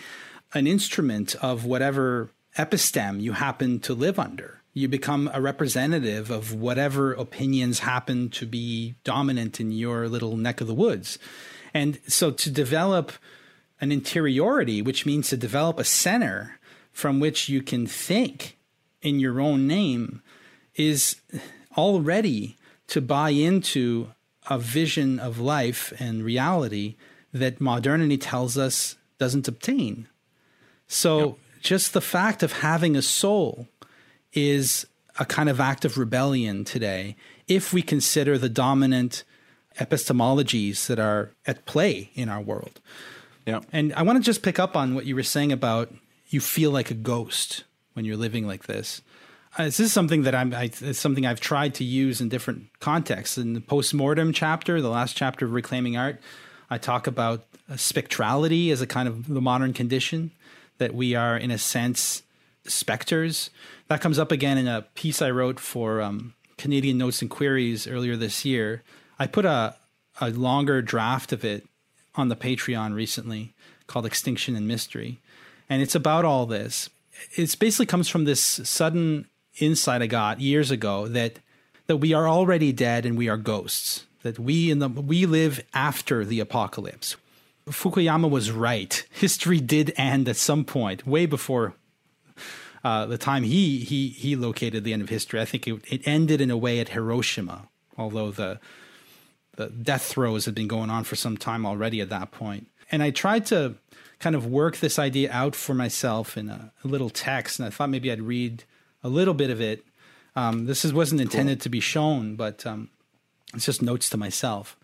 S3: an instrument of whatever episteme you happen to live under. You become a representative of whatever opinions happen to be dominant in your little neck of the woods. And so to develop an interiority, which means to develop a center from which you can think in your own name, is already to buy into a vision of life and reality that modernity tells us doesn't obtain. So yep. just the fact of having a soul is a kind of act of rebellion today if we consider the dominant epistemologies that are at play in our world.
S2: Yeah.
S3: And I want to just pick up on what you were saying about you feel like a ghost when you're living like this. Uh, this is something that I'm. I, it's something I've tried to use in different contexts. In the postmortem chapter, the last chapter of Reclaiming Art, I talk about spectrality as a kind of the modern condition that we are, in a sense, specters. That comes up again in a piece I wrote for um, Canadian Notes and Queries earlier this year. I put a, a longer draft of it on the Patreon recently called Extinction and Mystery. And it's about all this. It basically comes from this sudden insight I got years ago that that we are already dead and we are ghosts. That we in the we live after the apocalypse. Fukuyama was right. History did end at some point, way before uh, the time he he he located the end of history. I think it, it ended in a way at Hiroshima, although the the death throes had been going on for some time already at that point. And I tried to kind of work this idea out for myself in a, a little text, and I thought maybe I'd read a little bit of it. Um, this is, wasn't intended cool. to be shown, but um, it's just notes to myself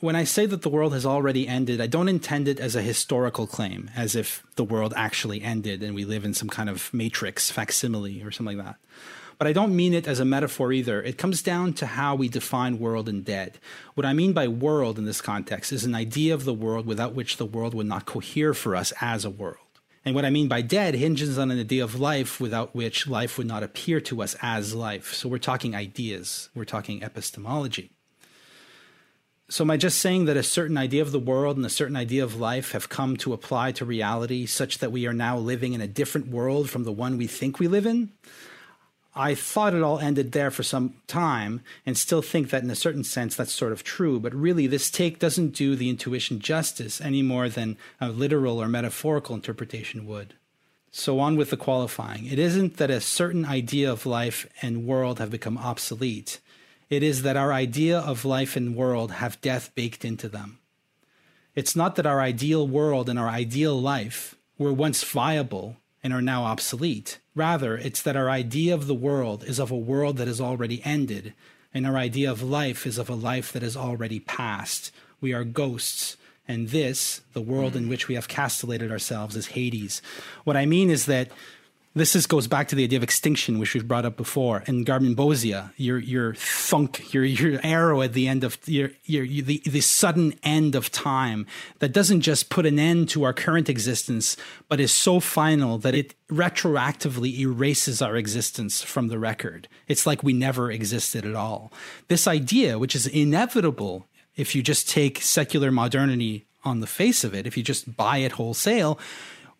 S3: when I say that the world has already ended, I don't intend it as a historical claim, as if the world actually ended and we live in some kind of matrix facsimile or something like that. But I don't mean it as a metaphor either. It comes down to how we define world and dead. What I mean by world in this context is an idea of the world without which the world would not cohere for us as a world. And what I mean by dead hinges on an idea of life without which life would not appear to us as life. So we're talking ideas, we're talking epistemology. So, am I just saying that a certain idea of the world and a certain idea of life have come to apply to reality such that we are now living in a different world from the one we think we live in? I thought it all ended there for some time and still think that in a certain sense that's sort of true. But really, this take doesn't do the intuition justice any more than a literal or metaphorical interpretation would. So, on with the qualifying. It isn't that a certain idea of life and world have become obsolete. It is that our idea of life and world have death baked into them. It's not that our ideal world and our ideal life were once viable and are now obsolete. Rather, it's that our idea of the world is of a world that has already ended, and our idea of life is of a life that has already passed. We are ghosts, and this, the world in which we have castellated ourselves, is Hades. What I mean is that this is, goes back to the idea of extinction, which we've brought up before. In Garmonbozia, your your thunk, your your arrow at the end of your your, your the the sudden end of time that doesn't just put an end to our current existence, but is so final that it retroactively erases our existence from the record. It's like we never existed at all. This idea, which is inevitable if you just take secular modernity on the face of it, if you just buy it wholesale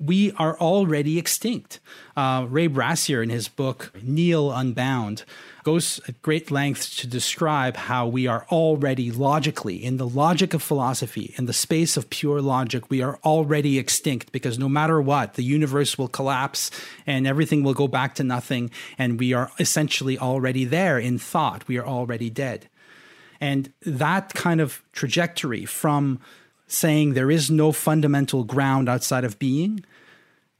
S3: we are already extinct. Uh, Ray Brassier, in his book Nihil Unbound, goes at great lengths to describe how we are already logically, in the logic of philosophy, in the space of pure logic, we are already extinct because no matter what, the universe will collapse and everything will go back to nothing. And we are essentially already there in thought. We are already dead. And that kind of trajectory from saying there is no fundamental ground outside of being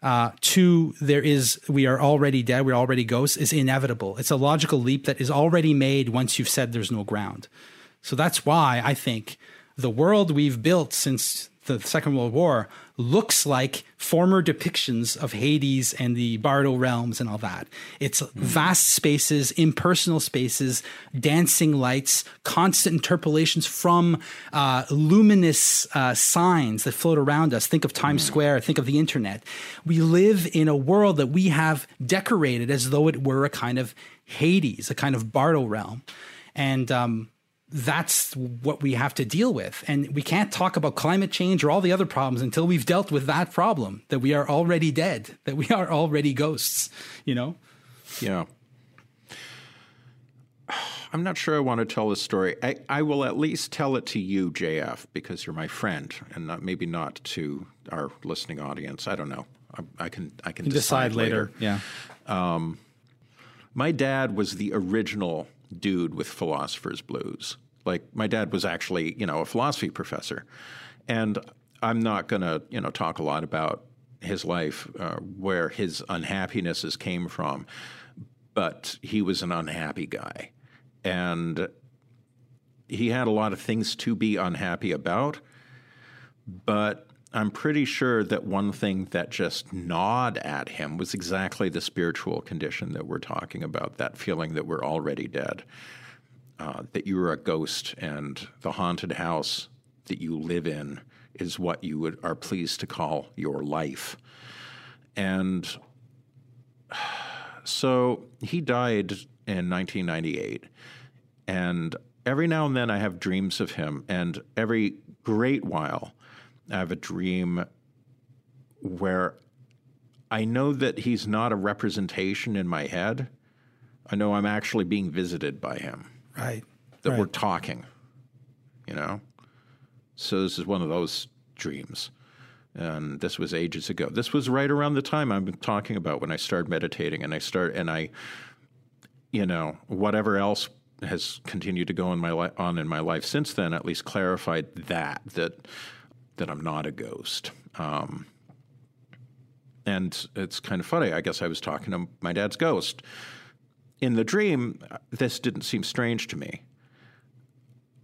S3: uh, to there is we are already dead, we're already ghosts is inevitable. It's a logical leap that is already made once you've said there's no ground. So that's why I think the world we've built since the Second World War looks like former depictions of Hades and the Bardo realms and all that. It's vast spaces, impersonal spaces, dancing lights, constant interpolations from uh, luminous uh, signs that float around us. Think of Times Square, think of the internet. We live in a world that we have decorated as though it were a kind of Hades, a kind of Bardo realm. And um, that's what we have to deal with. And we can't talk about climate change or all the other problems until we've dealt with that problem that we are already dead, that we are already ghosts, you know?
S2: Yeah. I'm not sure I want to tell this story. I, I will at least tell it to you, JF, because you're my friend, and not, maybe not to our listening audience. I don't know. I, I can I can decide, later.
S3: Yeah.
S2: Um, my dad was the original dude with philosopher's blues. Like my dad was actually, you know, a philosophy professor, and I'm not going to, you know, talk a lot about his life, uh, where his unhappinesses came from, but he was an unhappy guy, and he had a lot of things to be unhappy about, but I'm pretty sure that one thing that just gnawed at him was exactly the spiritual condition that we're talking about that feeling that we're already dead, uh, that you are a ghost, and the haunted house that you live in is what you would, are pleased to call your life. And so he died in 1998. And every now and then I have dreams of him. And every great while I have a dream where I know that he's not a representation in my head. I know I'm actually being visited by him,
S3: Right.
S2: that
S3: Right.
S2: we're talking, you know? So this is one of those dreams. And this was ages ago. This was right around the time I'm talking about when I started meditating and I start and I you know, whatever else has continued to go in my li- on in my life since then at least clarified that that that I'm not a ghost. Um, and it's kind of funny. I guess I was talking to my dad's ghost. In the dream, this didn't seem strange to me.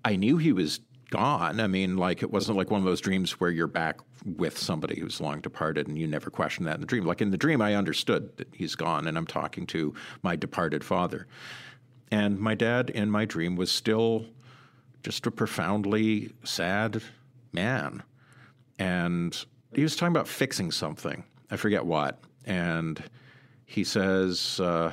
S2: I knew he was gone. I mean, like it wasn't like one of those dreams where you're back with somebody who's long departed and you never question that in the dream. Like in the dream, I understood that he's gone and I'm talking to my departed father. And my dad in my dream was still just a profoundly sad man. And he was talking about fixing something. I forget what. And he says, uh,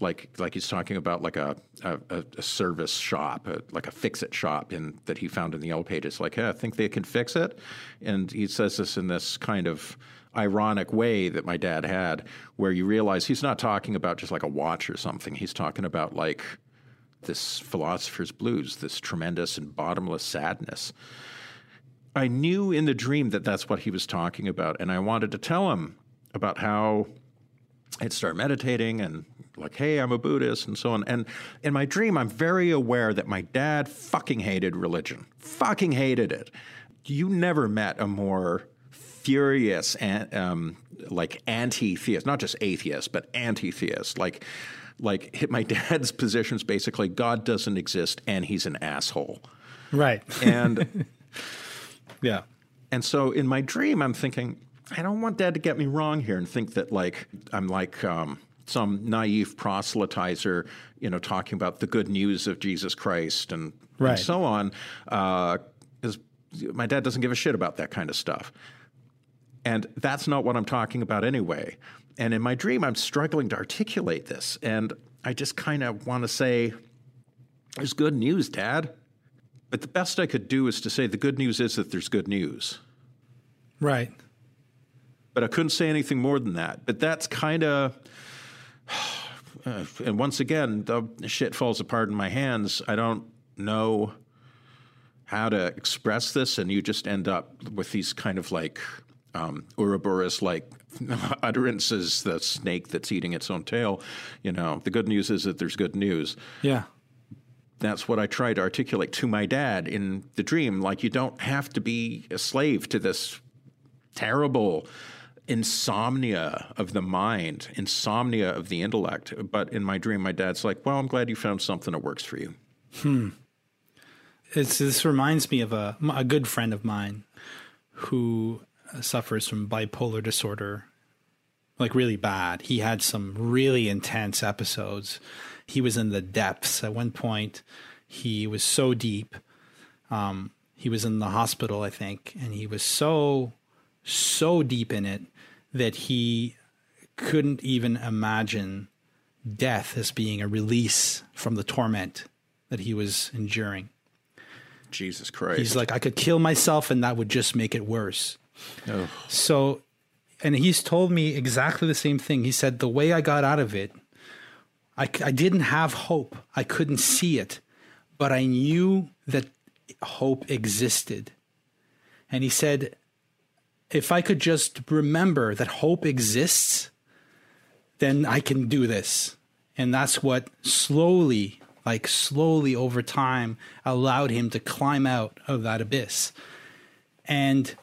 S2: like like he's talking about like a a, a- service shop, a, like a fix it shop in that he found in the yellow pages. Like, hey, I think they can fix it, and he says this in this kind of ironic way that my dad had, where you realize he's not talking about just like a watch or something. He's talking about like this philosopher's blues, this tremendous and bottomless sadness. I knew in the dream that that's what he was talking about, and I wanted to tell him about how I'd start meditating and like, hey, I'm a Buddhist and so on. And in my dream, I'm very aware that my dad fucking hated religion, fucking hated it. You never met a more furious, um, like anti-theist, not just atheist, but anti-theist. Like, like hit my dad's positions basically, God doesn't exist and he's an asshole.
S3: Right.
S2: And
S3: yeah.
S2: and so in my dream, I'm thinking, I don't want dad to get me wrong here and think that like I'm like um, some naive proselytizer, you know, talking about the good news of Jesus Christ and, and so on. Because my dad doesn't give a shit about that kind of stuff. And that's not what I'm talking about anyway. And in my dream, I'm struggling to articulate this. And I just kind of want to say, there's good news, Dad. But the best I could do is to say the good news is that there's good news.
S3: Right.
S2: But I couldn't say anything more than that. But that's kind of. Uh, and once again, the shit falls apart in my hands. I don't know how to express this, and you just end up with these kind of like um, Ouroboros like utterances, the snake that's eating its own tail. You know, the good news is that there's good news.
S3: Yeah.
S2: That's what I try to articulate to my dad in the dream. Like, you don't have to be a slave to this terrible insomnia of the mind, insomnia of the intellect. But in my dream, my dad's like, "Well, I'm glad you found something that works for you." Hmm.
S3: It's, this reminds me of a, a good friend of mine who uh, suffers from bipolar disorder, like really bad. He had some really intense episodes. He was in the depths. At one point, he was so deep. Um, he was in the hospital, I think, and he was so, so deep in it that he couldn't even imagine death as being a release from the torment that he was enduring.
S2: Jesus Christ!
S3: He's like, I could kill myself and that would just make it worse.
S2: Oh.
S3: So, and he's told me exactly the same thing. He said, the way I got out of it, I, I didn't have hope. I couldn't see it, but I knew that hope existed. And he said, if I could just remember that hope exists, then I can do this. And that's what slowly, like slowly over time, allowed him to climb out of that abyss. And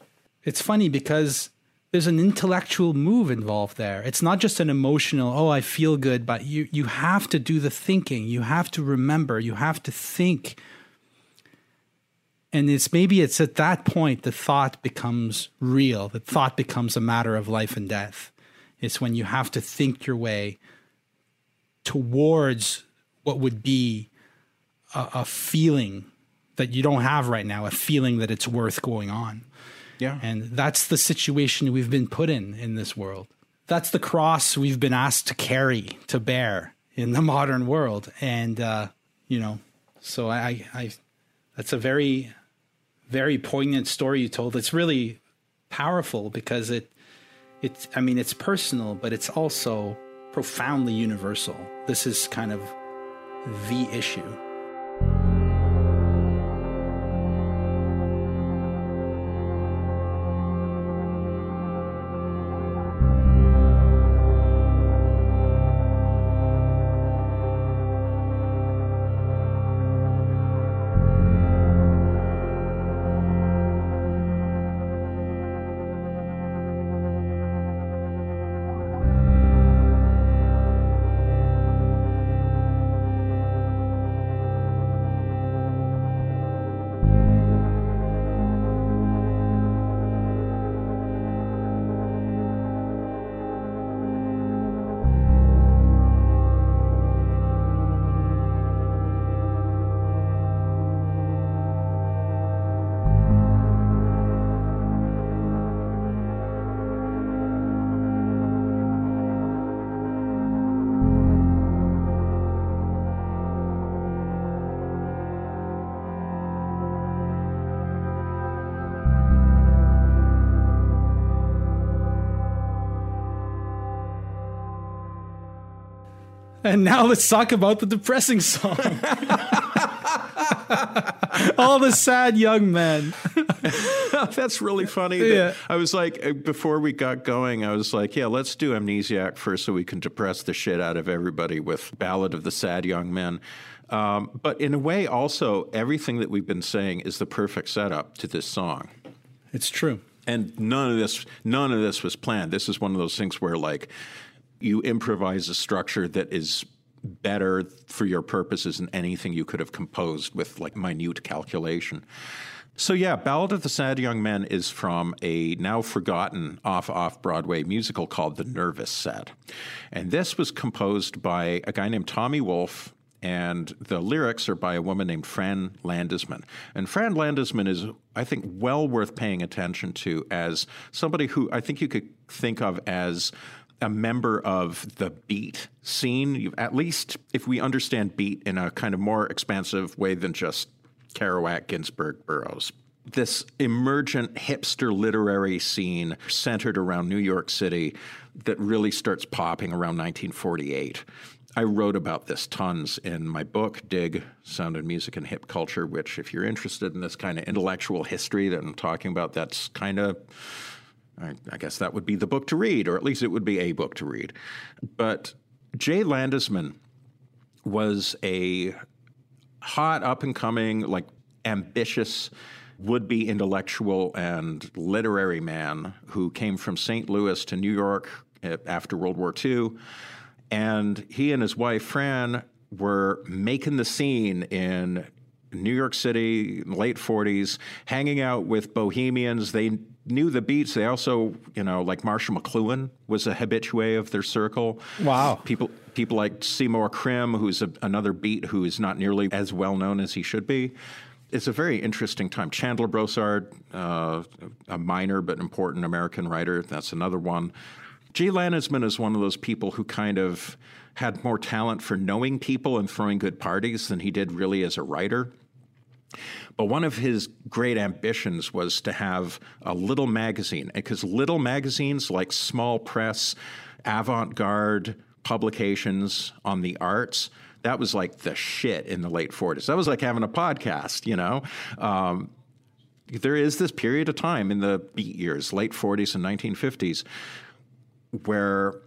S3: it's funny because there's an intellectual move involved there. It's not just an emotional, oh, I feel good, but you, you have to do the thinking. You have to remember. You have to think. And it's maybe it's at that point the thought becomes real. The thought becomes a matter of life and death. It's when you have to think your way towards what would be a, a feeling that you don't have right now, a feeling that it's worth going on.
S2: Yeah.
S3: And that's the situation we've been put in in this world. That's the cross we've been asked to carry, to bear in the modern world. And, uh, you know, so I, I, that's a very, very poignant story you told. It's really powerful because it, it's, I mean, it's personal, but it's also profoundly universal. This is kind of the issue. And now let's talk about the depressing song. All the sad young men.
S2: That's really funny. that
S3: Yeah.
S2: I was like, uh, before we got going, I was like, yeah, let's do Amnesiac first so we can depress the shit out of everybody with Ballad of the Sad Young Men. Um, but in a way, also, everything that we've been saying is the perfect setup to this song.
S3: It's true.
S2: And none of this, none of this was planned. This is one of those things where, like, you improvise a structure that is better for your purposes than anything you could have composed with like minute calculation. So yeah, Ballad of the Sad Young Men is from a now forgotten off off Broadway musical called The Nervous Set. And this was composed by a guy named Tommy Wolf and the lyrics are by a woman named Fran Landesman. And Fran Landesman is, I think, well worth paying attention to as somebody who I think you could think of as a member of the beat scene. You- At least if we understand beat in a kind of more expansive way than just Kerouac, Ginsberg, Burroughs. This emergent hipster literary scene centered around New York City that really starts popping around 1948. I wrote about this tons in my book, Dig Sound and Music and Hip Culture, which, if you're interested in this kind of intellectual history that I'm talking about, that's kind of I, I guess that would be the book to read, or at least it would be a book to read. But Jay Landesman was a hot, up and coming, like ambitious would be intellectual and literary man who came from St. Louis to New York uh, after World War II. And he and his wife, Fran, were making the scene in New York City, late 40s, hanging out with bohemians. They knew the beats. They also, you know, like Marshall McLuhan was a habitué of their circle.
S3: Wow.
S2: People people like Seymour Krim, who's a, another beat who is not nearly as well known as he should be. It's a very interesting time. Chandler Brossard, uh, a minor but important American writer, that's another one. Jay Landesman is one of those people who kind of had more talent for knowing people and throwing good parties than he did really as a writer. But one of his great ambitions was to have a little magazine, because little magazines like small press, avant garde publications on the arts, that was like the shit in the late 40s. That was like having a podcast, you know? Um, there is this period of time in the beat years, late 40s and 1950s, where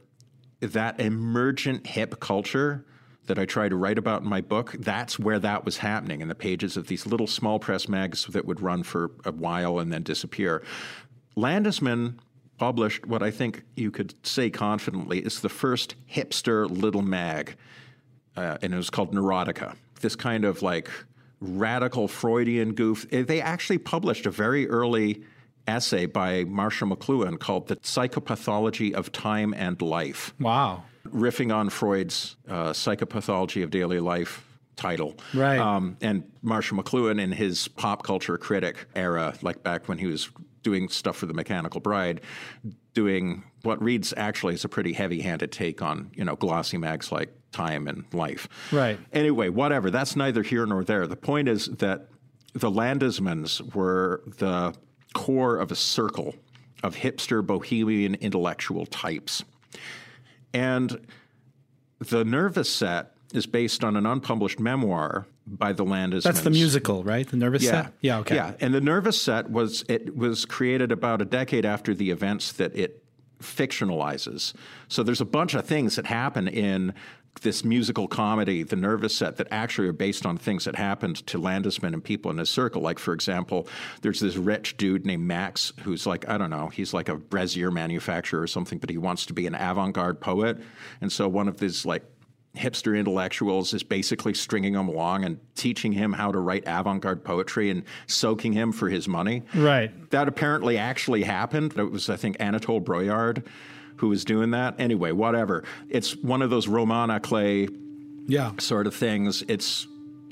S2: that emergent hip culture that I try to write about in my book, that's where that was happening in the pages of these little small press mags that would run for a while and then disappear. Landesman published what I think you could say confidently is the first hipster little mag, uh, and it was called Neurotica. This kind of like radical Freudian goof. They actually published a very early essay by Marshall McLuhan called The Psychopathology of Time and Life
S3: Wow.
S2: riffing on Freud's uh, Psychopathology of Daily Life title.
S3: Right.
S2: Um, and Marshall McLuhan in his pop culture critic era, like back when he was doing stuff for The Mechanical Bride, doing what reads actually is a pretty heavy-handed take on, you know, glossy mags like Time and Life.
S3: Right.
S2: Anyway, whatever. That's neither here nor there. The point is that the Landesmans were the core of a circle of hipster bohemian intellectual types. And the Nervous Set is based on an unpublished memoir by the Landesmans.
S3: That's the musical, right? The nervous
S2: Yeah.
S3: set? Yeah, okay.
S2: Yeah, and the Nervous Set was it was created about a decade after the events that it fictionalizes. So there's a bunch of things that happen in this musical comedy, The Nervous Set, that actually are based on things that happened to Landesman and people in his circle. Like, for example, there's this rich dude named Max who's like, I don't know, he's like a brazier manufacturer or something, but he wants to be an avant garde poet. And so one of these, like, hipster intellectuals is basically stringing him along and teaching him how to write avant-garde poetry and soaking him for his money.
S3: Right.
S2: That apparently actually happened. It was, I think, Anatole Broyard who was doing that. Anyway, whatever. It's one of those roman à clef
S3: Yeah.
S2: sort of things. It's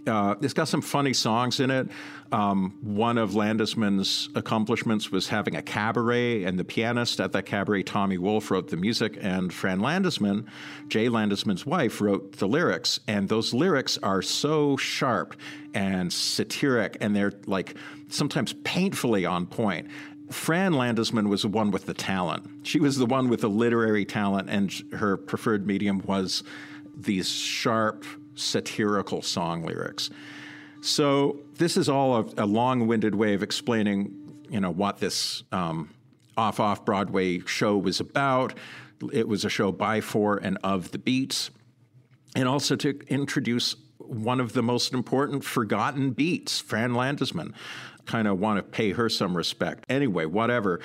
S2: uh, it's got some funny songs in it. Um, one of Landesman's accomplishments was having a cabaret, and the pianist at that cabaret, Tommy Wolf, wrote the music, and Fran Landesman, Jay Landesman's wife, wrote the lyrics. And those lyrics are so sharp and satiric, and they're like sometimes painfully on point. Fran Landesman was the one with the talent. She was the one with the literary talent, and her preferred medium was these sharp, satirical song lyrics. So this is all a, a long-winded way of explaining, you know, what this um, off-off Broadway show was about. It was a show by, for, and of the Beats, and also to introduce one of the most important forgotten beats, Fran Landesman. Kind of want to pay her some respect. Anyway, whatever.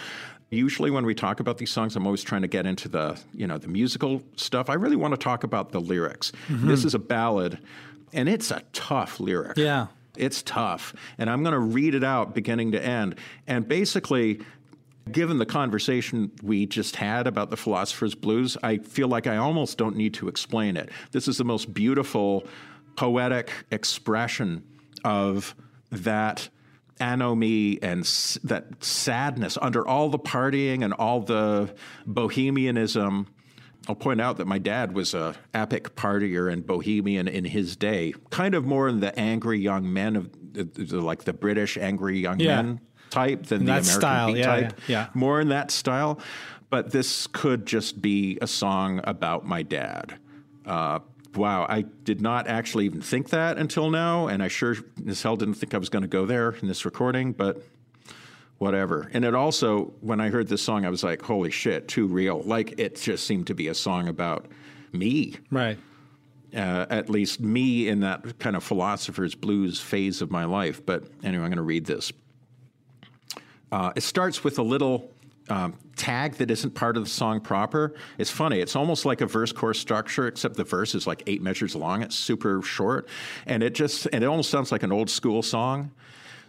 S2: Usually, when we talk about these songs, I'm always trying to get into the, you know, the musical stuff. I really want to talk about the lyrics. Mm-hmm. This is a ballad, and it's a tough lyric.
S3: Yeah.
S2: It's tough. And I'm going to read it out beginning to end. And basically, given the conversation we just had about the philosopher's blues, I feel like I almost don't need to explain it. This is the most beautiful poetic expression of that anomie and s- that sadness under all the partying and all the bohemianism. I'll point out that my dad was a epic partier and bohemian in his day, kind of more in the angry young men of the, the- like the British angry young
S3: Yeah.
S2: men type than the
S3: That
S2: American
S3: style, yeah,
S2: type.
S3: yeah, yeah.
S2: More in that style. But this could just be a song about my dad. Uh, wow, I did not actually even think that until now, and I sure as hell didn't think I was going to go there in this recording, but whatever. And it also, when I heard this song, I was like, holy shit, too real. Like, it just seemed to be a song about me,
S3: Right.
S2: uh, at least me in that kind of philosopher's blues phase of my life. But anyway, I'm going to read this. Uh, it starts with a little um, tag that isn't part of the song proper. It's funny. It's almost like a verse chorus structure, except the verse is like eight measures long. It's super short, and it just and it almost sounds like an old school song.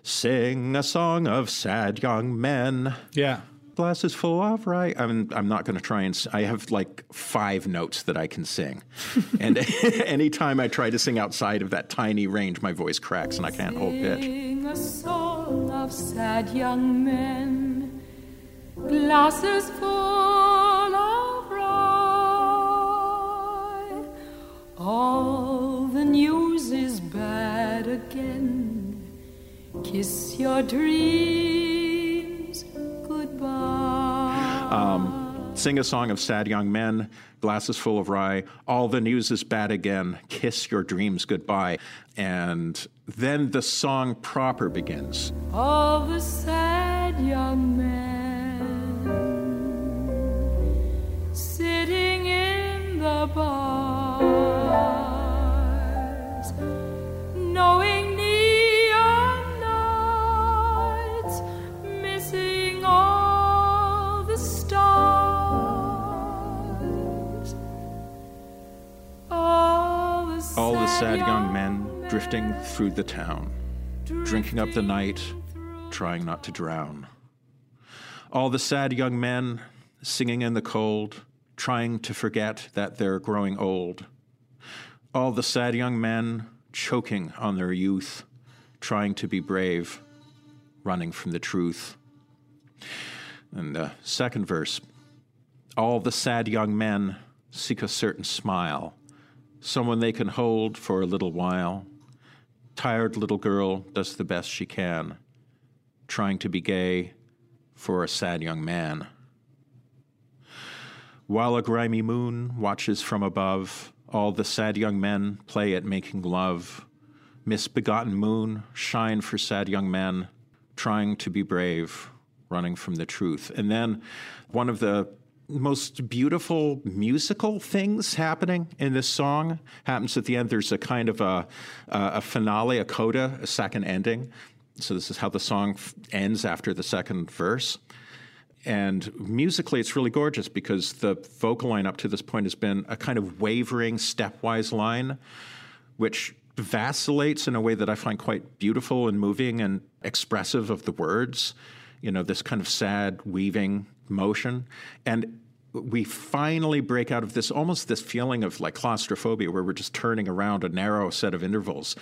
S2: Sing a song of sad young men.
S3: Yeah.
S2: Glasses full of right. I'm I'm not going to try and. I have like five notes that I can sing, and anytime I try to sing outside of that tiny range, my voice cracks and I can't hold pitch.
S5: Sing a song of sad young men, glasses full of rye. All the news is bad again. Kiss your dreams goodbye.
S2: Um, Sing a song of sad young men, glasses full of rye. All the news is bad again. Kiss your dreams goodbye. And then the song proper begins.
S5: All the sad young men
S2: through the town, drinking up the night, trying not to drown. All the sad young men singing in the cold, trying to forget that they're growing old. All the sad young men choking on their youth, trying to be brave, running from the truth. And the second verse All the sad young men seek a certain smile, someone they can hold for a little while. Tired little girl does the best she can, trying to be gay for a sad young man. While a grimy moon watches from above, all the sad young men play at making love. Misbegotten moon, shine for sad young men, trying to be brave, running from the truth. And then one of the most beautiful musical things happening in this song happens at the end. There's a kind of a, a finale, a coda, a second ending. So this is how the song f- ends after the second verse. And musically, it's really gorgeous because the vocal line up to this point has been a kind of wavering, stepwise line, which vacillates in a way that I find quite beautiful and moving and expressive of the words. You know, this kind of sad, weaving motion. And we finally break out of this almost this feeling of like claustrophobia where we're just turning around a narrow set of intervals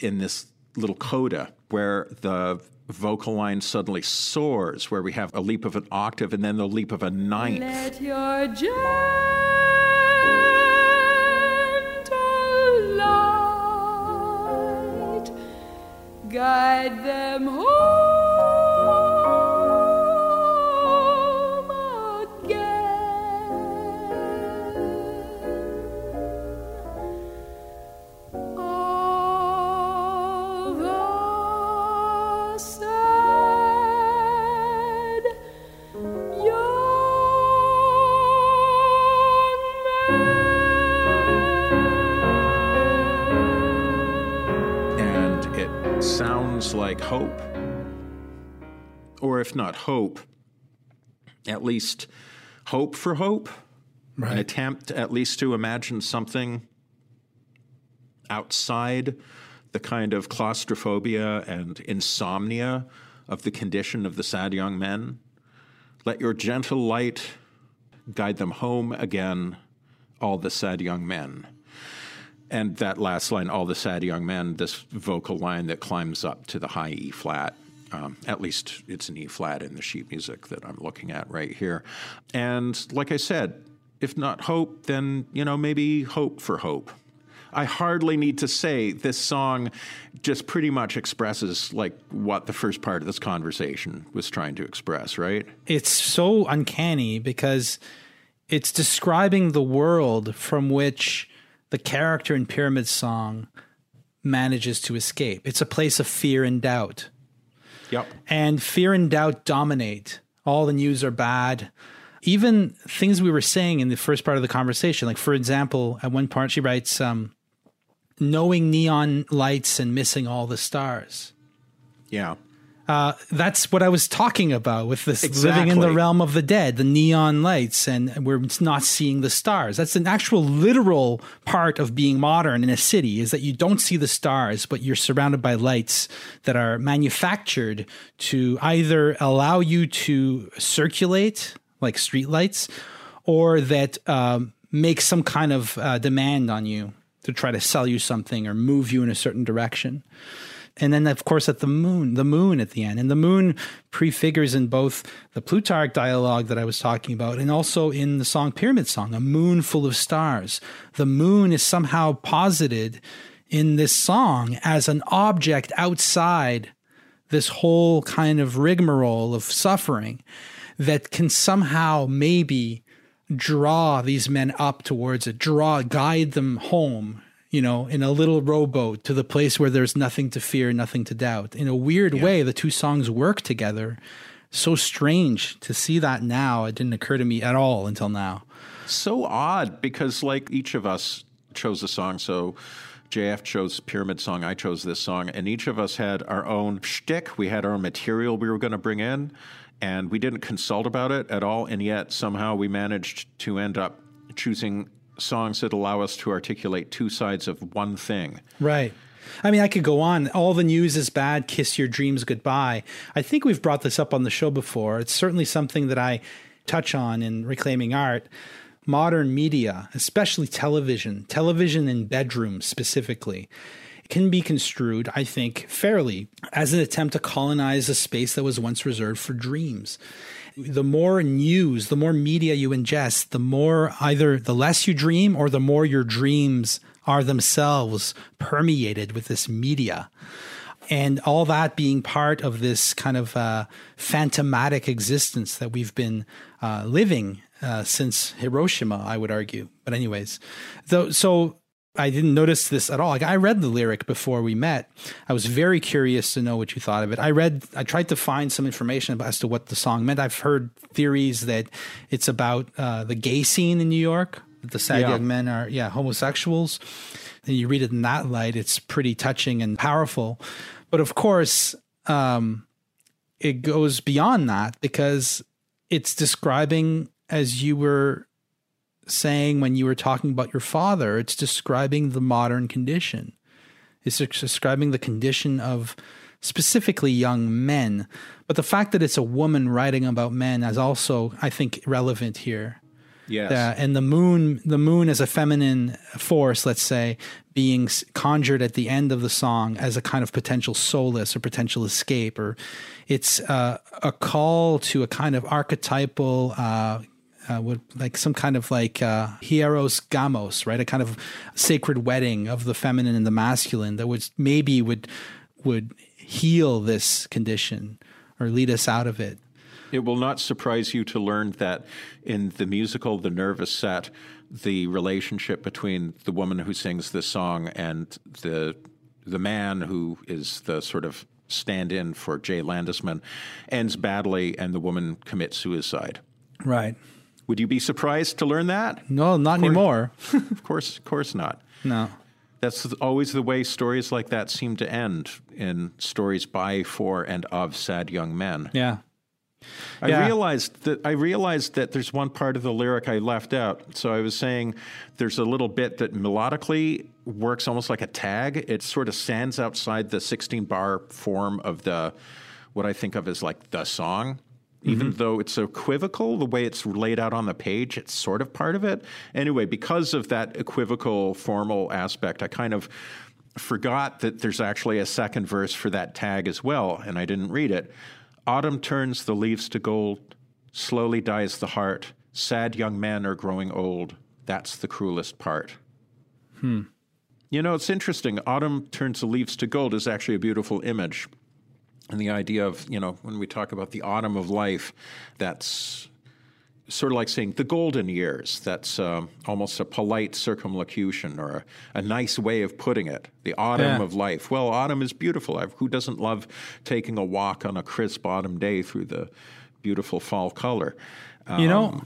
S2: in this little coda where the vocal line suddenly soars, where we have a leap of an octave and then the leap of a ninth.
S5: Let your gentle light guide them home
S2: hope. Or if not hope, at least hope for hope. An attempt at least to imagine something outside the kind of claustrophobia and insomnia of the condition of the sad young men. Let your gentle light guide them home again, all the sad young men. And that last line, all the sad young men, this vocal line that climbs up to the high E flat. Um, at least it's an E flat in the sheet music that I'm looking at right here. And like I said, if not hope, then, you know, maybe hope for hope. I hardly need to say this song just pretty much expresses like what the first part of this conversation was trying to express, right?
S3: it's so uncanny because it's describing the world from which the character in Pyramid Song manages to escape. It's a place of fear and doubt.
S2: Yep.
S3: And fear and doubt dominate. All the news are bad. Even things we were saying in the first part of the conversation, like for example, at one part she writes, um, knowing neon lights and missing all the stars.
S2: Yeah.
S3: Uh, that's what I was talking about with this living in the realm of the dead, the neon lights, and we're not seeing the stars. That's an actual literal part of being modern in a city is that you don't see the stars, but you're surrounded by lights that are manufactured to either allow you to circulate like street lights or that um, make some kind of uh, demand on you to try to sell you something or move you in a certain direction and then of course at the moon the moon at the end. And the moon prefigures in both the plutarch dialogue that i was talking about and also in the song pyramid song a moon full of stars. The moon is somehow posited in this song as an object outside this whole kind of rigmarole of suffering that can somehow maybe draw these men up towards it, draw, guide them home, you know, in a little rowboat to the place where there's nothing to fear, nothing to doubt. In a weird way, the two songs work together. So strange to see that now. It didn't occur to me at all until now.
S2: so odd because like each of us chose a song so JF chose Pyramid Song, I chose this song, and each of us had our own shtick. We had our own material we were going to bring in, and we didn't consult about it at all. And yet somehow we managed to end up choosing songs that allow us to articulate two sides of one thing.
S3: Right. I mean, I could go on. All the news is bad. Kiss your dreams goodbye. I think we've brought this up on the show before. It's certainly something that I touch on in Reclaiming Art. Modern media, especially television, television in bedrooms specifically, can be construed, I think, fairly as an attempt to colonize a space that was once reserved for dreams. The more news, the more media you ingest, the more either the less you dream or the more your dreams are themselves permeated with this media. And all that being part of this kind of uh, phantomatic existence that we've been uh, living uh, since Hiroshima, I would argue. But, anyways, though, so I didn't notice this at all. Like I read the lyric before we met. I was very curious to know what you thought of it. I read, I tried to find some information as to what the song meant. I've heard theories that it's about uh, the gay scene in New York. that The sad
S2: Yeah.
S3: young men are, yeah, homosexuals. And you read it in that light, it's pretty touching and powerful. But of course, um, it goes beyond that because it's describing, as you were saying when you were talking about your father, it's describing the modern condition. It's describing the condition of specifically young men. But the fact that it's a woman writing about men is also, I think, relevant here.
S2: Yes.
S3: Uh, and the moon, the moon as a feminine force, let's say, being conjured at the end of the song as a kind of potential solace or potential escape, or it's uh, a call to a kind of archetypal. Uh, uh, would like some kind of like uh, hieros gamos, right? A kind of sacred wedding of the feminine and the masculine that would maybe would would heal this condition or lead us out of it.
S2: It will not surprise you to learn that in the musical The Nervous Set, the relationship between the woman who sings this song and the the man who is the sort of stand-in for Jay Landesman ends badly and the woman commits suicide.
S3: Right.
S2: Would you be surprised to learn that?
S3: No, not anymore.
S2: Of course, of course not.
S3: No.
S2: That's always the way stories like that seem to end in stories by, for, and of sad young men.
S3: Yeah.
S2: I
S3: Yeah.
S2: realized that I realized that there's one part of the lyric I left out. So I was saying there's a little bit that melodically works almost like a tag. It sort of stands outside the 16 bar form of the what I think of as like the song. Even though it's equivocal, the way it's laid out on the page, it's sort of part of it. Anyway, because of that equivocal formal aspect, I kind of forgot that there's actually a second verse for that tag as well, and I didn't read it. Autumn turns the leaves to gold, slowly dies the heart. Sad young men are growing old. That's the cruelest part. Hmm. You know, it's interesting. Autumn turns the leaves to gold is actually a beautiful image. And the idea of, you know, when we talk about the autumn of life, that's sort of like saying the golden years. That's um, almost a polite circumlocution or a, a nice way of putting it. The autumn
S3: Yeah.
S2: of life. Well, autumn is beautiful. I've, who doesn't love taking a walk on a crisp autumn day through the beautiful fall color?
S3: You know,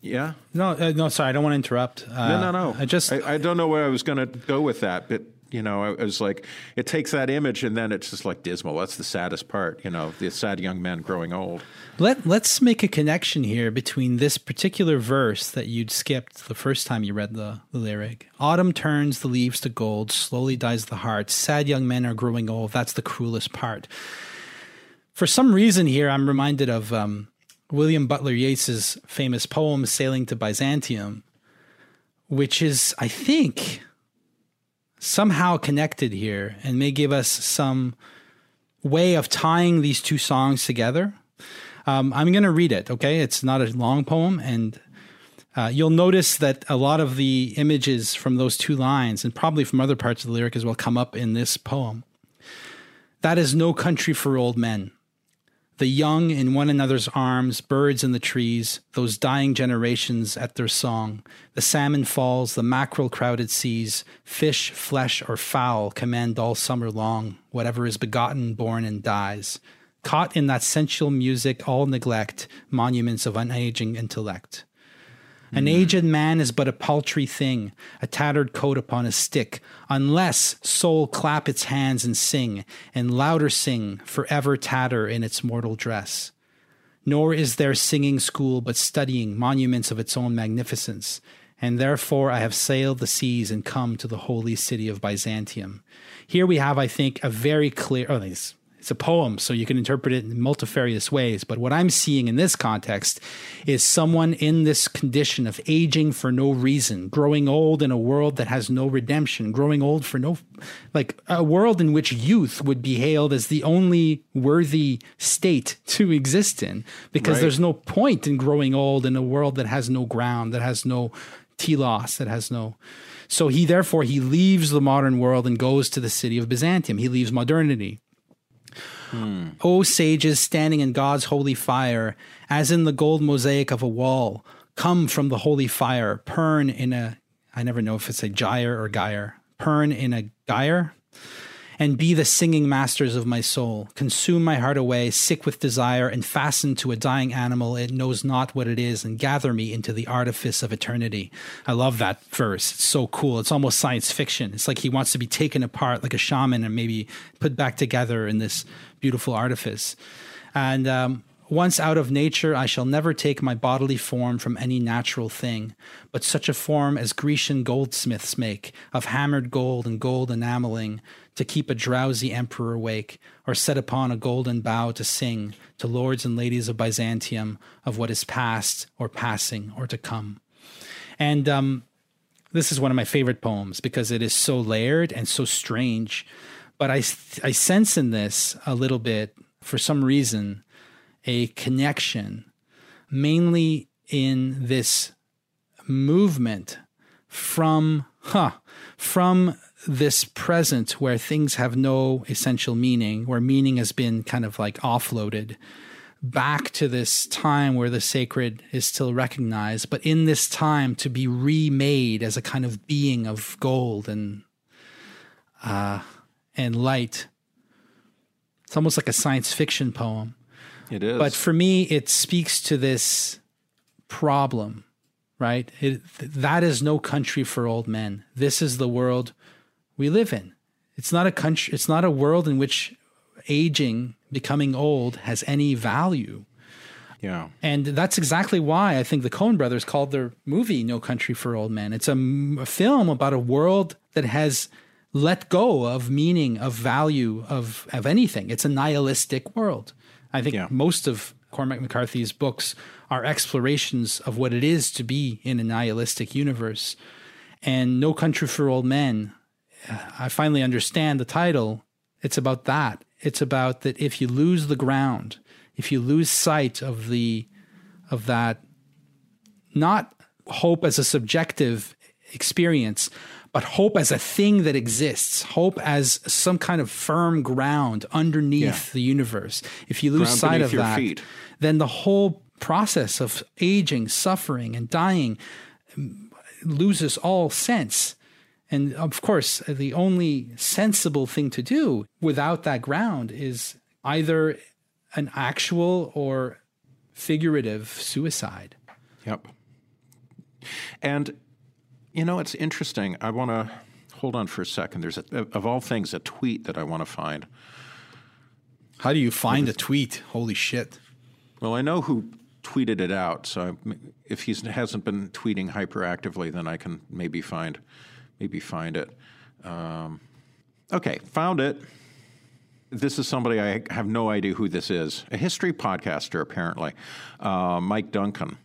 S2: Yeah.
S3: no, uh, no, sorry, I don't want to interrupt. Uh,
S2: No, no, no.
S3: I just,
S2: I, I don't know where I was going to go with that, but You know, it was like it takes that image and then it's just like dismal. That's the saddest part. You know, the sad young men growing old.
S3: Let Let's make a connection here between this particular verse that you'd skipped the first time you read the, the lyric. Autumn turns the leaves to gold, slowly dies the heart. Sad young men are growing old. That's the cruelest part. For some reason, here I'm reminded of um, William Butler Yeats's famous poem "Sailing to Byzantium," which is, I think, somehow connected here and may give us some way of tying these two songs together. Um, I'm going to read it, okay? It's not a long poem, and uh, you'll notice that a lot of the images from those two lines, and probably from other parts of the lyric as well, come up in this poem. That is no country for old men. The young in one another's arms, birds in the trees, those dying generations at their song. The salmon falls, the mackerel crowded seas, fish, flesh, or fowl command all summer long, whatever is begotten, born, and dies. Caught in that sensual music, all neglect, monuments of unaging intellect. An mm-hmm. aged man is but a paltry thing, a tattered coat upon a stick, unless soul clap its hands and sing, and louder sing, forever tatter in its mortal dress. Nor is there singing school but studying monuments of its own magnificence, and therefore I have sailed the seas and come to the holy city of Byzantium. Here we have, I think, a very clear. Oh, it's, it's a poem, so you can interpret it in multifarious ways. But what I'm seeing in this context is someone in this condition of aging for no reason, growing old in a world that has no redemption, growing old for no, like a world in which youth would be hailed as the only worthy state to exist in, because
S2: Right.
S3: there's no point in growing old in a world that has no ground, that has no telos, that has no. So he therefore he leaves the modern world and goes to the city of Byzantium. He leaves modernity. O sages standing in God's holy fire, as in the gold mosaic of a wall, come from the holy fire, perne in a, I never know if it's a gyre or gyre, perne in a gyre, and be the singing masters of my soul. Consume my heart away, sick with desire, and fasten to a dying animal it knows not what it is, and gather me into the artifice of eternity. I love that verse. It's so cool. It's almost science fiction. It's like he wants to be taken apart like a shaman and maybe put back together in this beautiful artifice. And um, once out of nature, I shall never take my bodily form from any natural thing, but such a form as Grecian goldsmiths make, of hammered gold and gold enameling, to keep a drowsy emperor awake, or set upon a golden bough to sing to lords and ladies of Byzantium of what is past, or passing, or to come. And um, this is one of my favorite poems because it is so layered and so strange. But I, I sense in this a little bit, for some reason, a connection, mainly in this movement from, huh, from this present where things have no essential meaning, where meaning has been kind of like offloaded, back to this time where the sacred is still recognized, but in this time to be remade as a kind of being of gold and uh, and light. It's almost like a science fiction poem.
S2: It is.
S3: But for me, it speaks to this problem, right? It, that is no country for old men. This is the world we live in. It's not a country. It's not a world in which aging, becoming old, has any value.
S2: yeah.
S3: And that's exactly why I think the Coen brothers called their movie No Country for Old Men. It's a film about a world that has let go of meaning, of value, of, of anything. It's a nihilistic world. I think
S2: Yeah.
S3: most of Cormac McCarthy's books are explorations of what it is to be in a nihilistic universe. And No Country for Old Men, I finally understand the title. It's about that. It's about that if you lose the ground, if you lose sight of the of that not hope as a subjective experience, but hope as a thing that exists, hope as some kind of firm ground underneath
S2: Yeah.
S3: the universe. If you lose
S2: Ground
S3: sight of that,
S2: feet.
S3: then the whole process of aging, suffering, and dying mm, loses all sense. And of course, the only sensible thing to do without that ground is either an actual or figurative suicide.
S2: Yep. And you know, it's interesting. I want to hold on for a second. There's, a, of all things, a tweet that I want to find.
S3: How do you find a tweet? Holy shit.
S2: Well, I know who tweeted it out, so if he hasn't been tweeting hyperactively, then I can maybe find maybe find it. Um, okay, found it. This is somebody I have no idea who this is. A history podcaster, apparently, uh, Mike Duncan,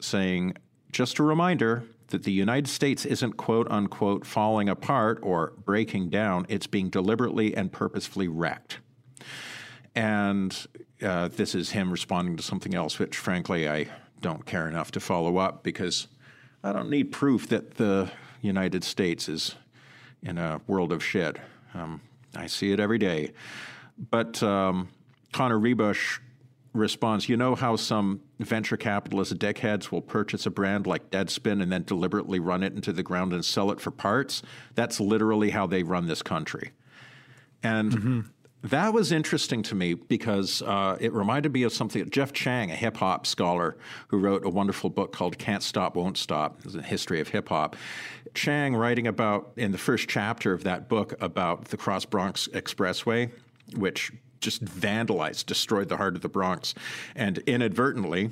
S2: saying, "Just a reminder." That the United States isn't quote unquote falling apart or breaking down, it's being deliberately and purposefully wrecked. And uh, this is him responding to something else, which frankly I don't care enough to follow up because I don't need proof that the United States is in a world of shit. Um, I see it every day. But um, Connor Rebush responds You know how some venture capitalist dickheads will purchase a brand like Deadspin and then deliberately run it into the ground and sell it for parts? That's literally how they run this country. And that was interesting to me because uh, it reminded me of something Jeff Chang, a hip hop scholar who wrote a wonderful book called Can't Stop, Won't Stop, it's a history of hip hop. Chang, writing about in the first chapter of that book about the Cross Bronx Expressway, which just vandalized, destroyed the heart of the Bronx, and inadvertently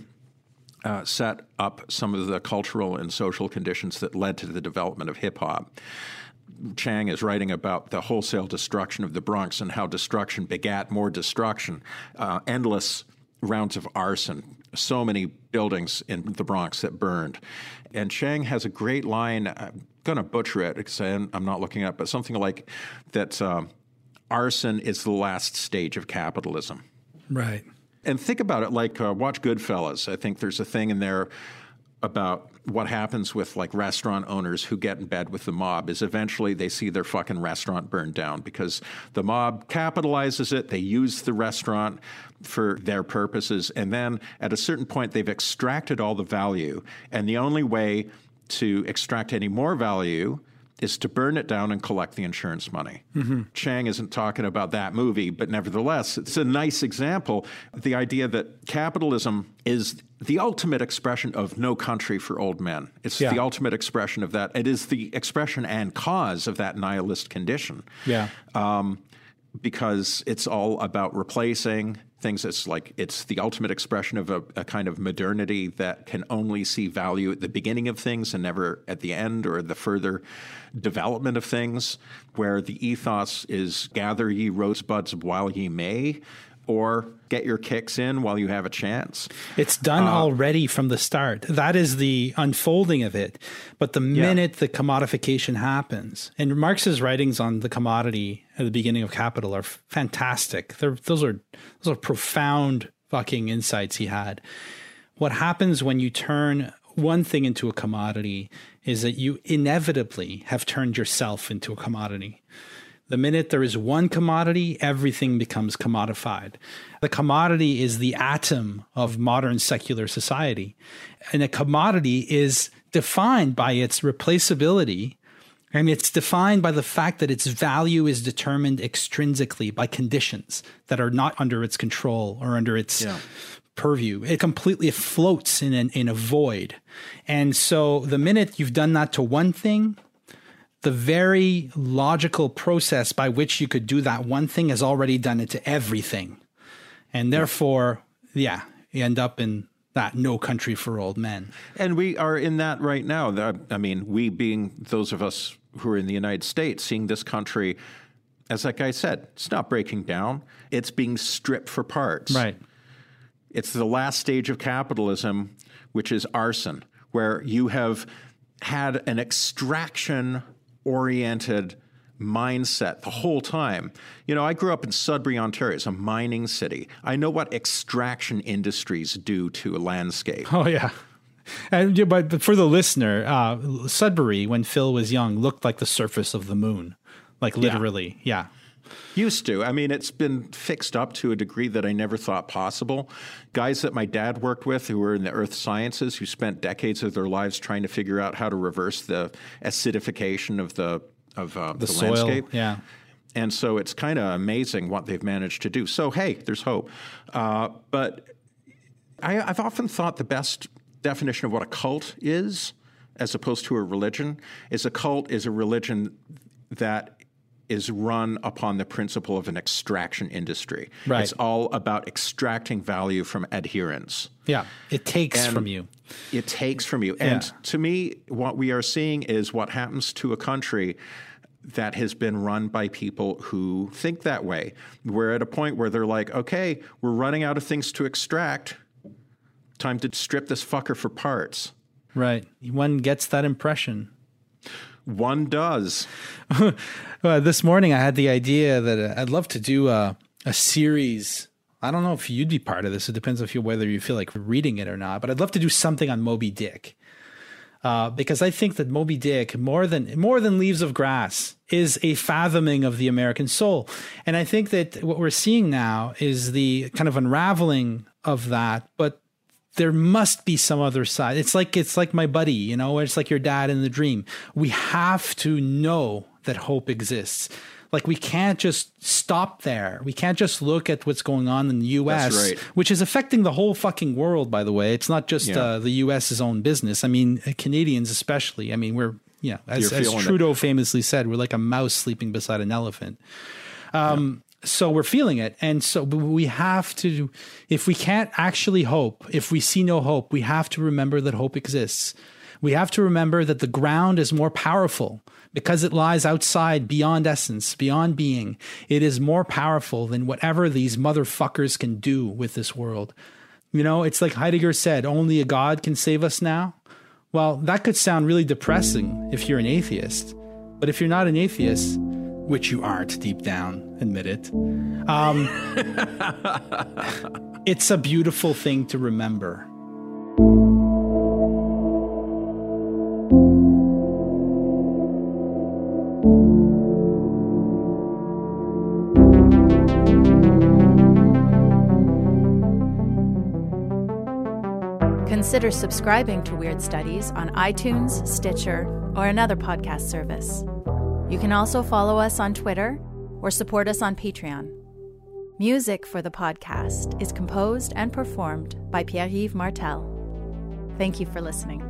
S2: uh, set up some of the cultural and social conditions that led to the development of hip hop. Chang is writing about the wholesale destruction of the Bronx and how destruction begat more destruction, uh, endless rounds of arson, so many buildings in the Bronx that burned. And Chang has a great line, I'm going to butcher it because I'm I'm not looking up, but something like that um, arson is the last stage of capitalism.
S3: Right.
S2: And think about it like uh, watch Goodfellas. I think there's a thing in there about what happens with like restaurant owners who get in bed with the mob is eventually they see their fucking restaurant burned down because the mob capitalizes it, they use the restaurant for their purposes, and then at a certain point they've extracted all the value. And the only way to extract any more value is to burn it down and collect the insurance money. Mm-hmm. Chang isn't talking about that movie, but nevertheless, it's a nice example. The idea that capitalism is the ultimate expression of no country for old men. It's
S3: Yeah.
S2: the ultimate expression of that. It is the expression and cause of that nihilist condition
S3: Yeah.
S2: Um, because it's all about replacing things. It's like it's the ultimate expression of a, a kind of modernity that can only see value at the beginning of things and never at the end or the further development of things, where the ethos is gather ye rosebuds while ye may. Or get your kicks in while you have a chance.
S3: It's done uh, already from the start. That is the unfolding of it. But the minute the commodification happens, and Marx's writings on the commodity at the beginning of Capital are fantastic. They're, those are those are profound fucking insights he had. What happens when you turn one thing into a commodity is that you inevitably have turned yourself into a commodity. The minute there is one commodity, everything becomes commodified. The commodity is the atom of modern secular society. And a commodity is defined by its replaceability. And it's defined by the fact that its value is determined extrinsically by conditions that are not under its control or under its purview. It completely floats in, an, in a void. And so the minute you've done that to one thing, the very logical process by which you could do that one thing has already done it to everything. And therefore, yeah, you end up in that no country for old men.
S2: And we are in that right now. I mean, we being those of us who are in the United States, seeing this country, as like I said, it's not breaking down, it's being stripped for parts. Right. It's the last stage of capitalism, which is arson, where you have had an extraction oriented mindset the whole time. You know, I grew up in Sudbury, Ontario. It's a mining city. I know what extraction industries do to a landscape.
S3: Oh, yeah. And, yeah, but, but for the listener, uh, Sudbury, when Phil was young, looked like the surface of the moon. Like literally. Yeah.
S2: Used to. I mean, it's been fixed up to a degree that I never thought possible. Guys that my dad worked with who were in the earth sciences, who spent decades of their lives trying to figure out how to reverse the acidification of the of uh, the,
S3: soil,
S2: landscape.
S3: yeah.
S2: And so it's kind of amazing what they've managed to do. So hey, there's hope. Uh, but I, I've often thought the best definition of what a cult is as opposed to a religion is a cult is a religion that is run upon the principle of an extraction industry.
S3: Right.
S2: It's all about extracting value from adherents.
S3: Yeah, it takes
S2: And
S3: from you.
S2: It takes from you. And
S3: Yeah.
S2: to me, what we are seeing is what happens to a country that has been run by people who think that way. We're at a point where they're like, okay, we're running out of things to extract. Time to strip this fucker for parts.
S3: Right. One gets that impression.
S2: One does.
S3: Uh, this morning, I had the idea that uh, I'd love to do a, a series. I don't know if you'd be part of this. It depends if you whether you feel like reading it or not. But I'd love to do something on Moby Dick uh, because I think that Moby Dick, more than more than Leaves of Grass, is a fathoming of the American soul. And I think that what we're seeing now is the kind of unraveling of that. But there must be some other side. It's like it's like my buddy, you know, it's like your dad in the dream. We have to know that hope exists. Like we can't just stop there. We can't just look at what's going on in the U.S.,
S2: right.
S3: which is affecting the whole fucking world. By the way, it's not just
S2: Yeah.
S3: uh, the U.S.'s own business. I mean, uh, Canadians especially. I mean, we're yeah, as, as
S2: feeling it.
S3: Trudeau famously said, we're like a mouse sleeping beside an elephant Um. so we're feeling it and so we have to if we can't actually hope if we see no hope we have to remember that hope exists we have to remember that the ground is more powerful because it lies outside beyond essence beyond being it is more powerful than whatever these motherfuckers can do with this world you know it's like heidegger said only a god can save us now well that could sound really depressing if you're an atheist but if you're not an atheist which you aren't deep down, admit it. Um, it's a beautiful thing to remember.
S6: Consider subscribing to Weird Studies on iTunes, Stitcher, or another podcast service. You can also follow us on Twitter or support us on Patreon. Music for the podcast is composed and performed by Pierre Yves Martel. Thank you for listening.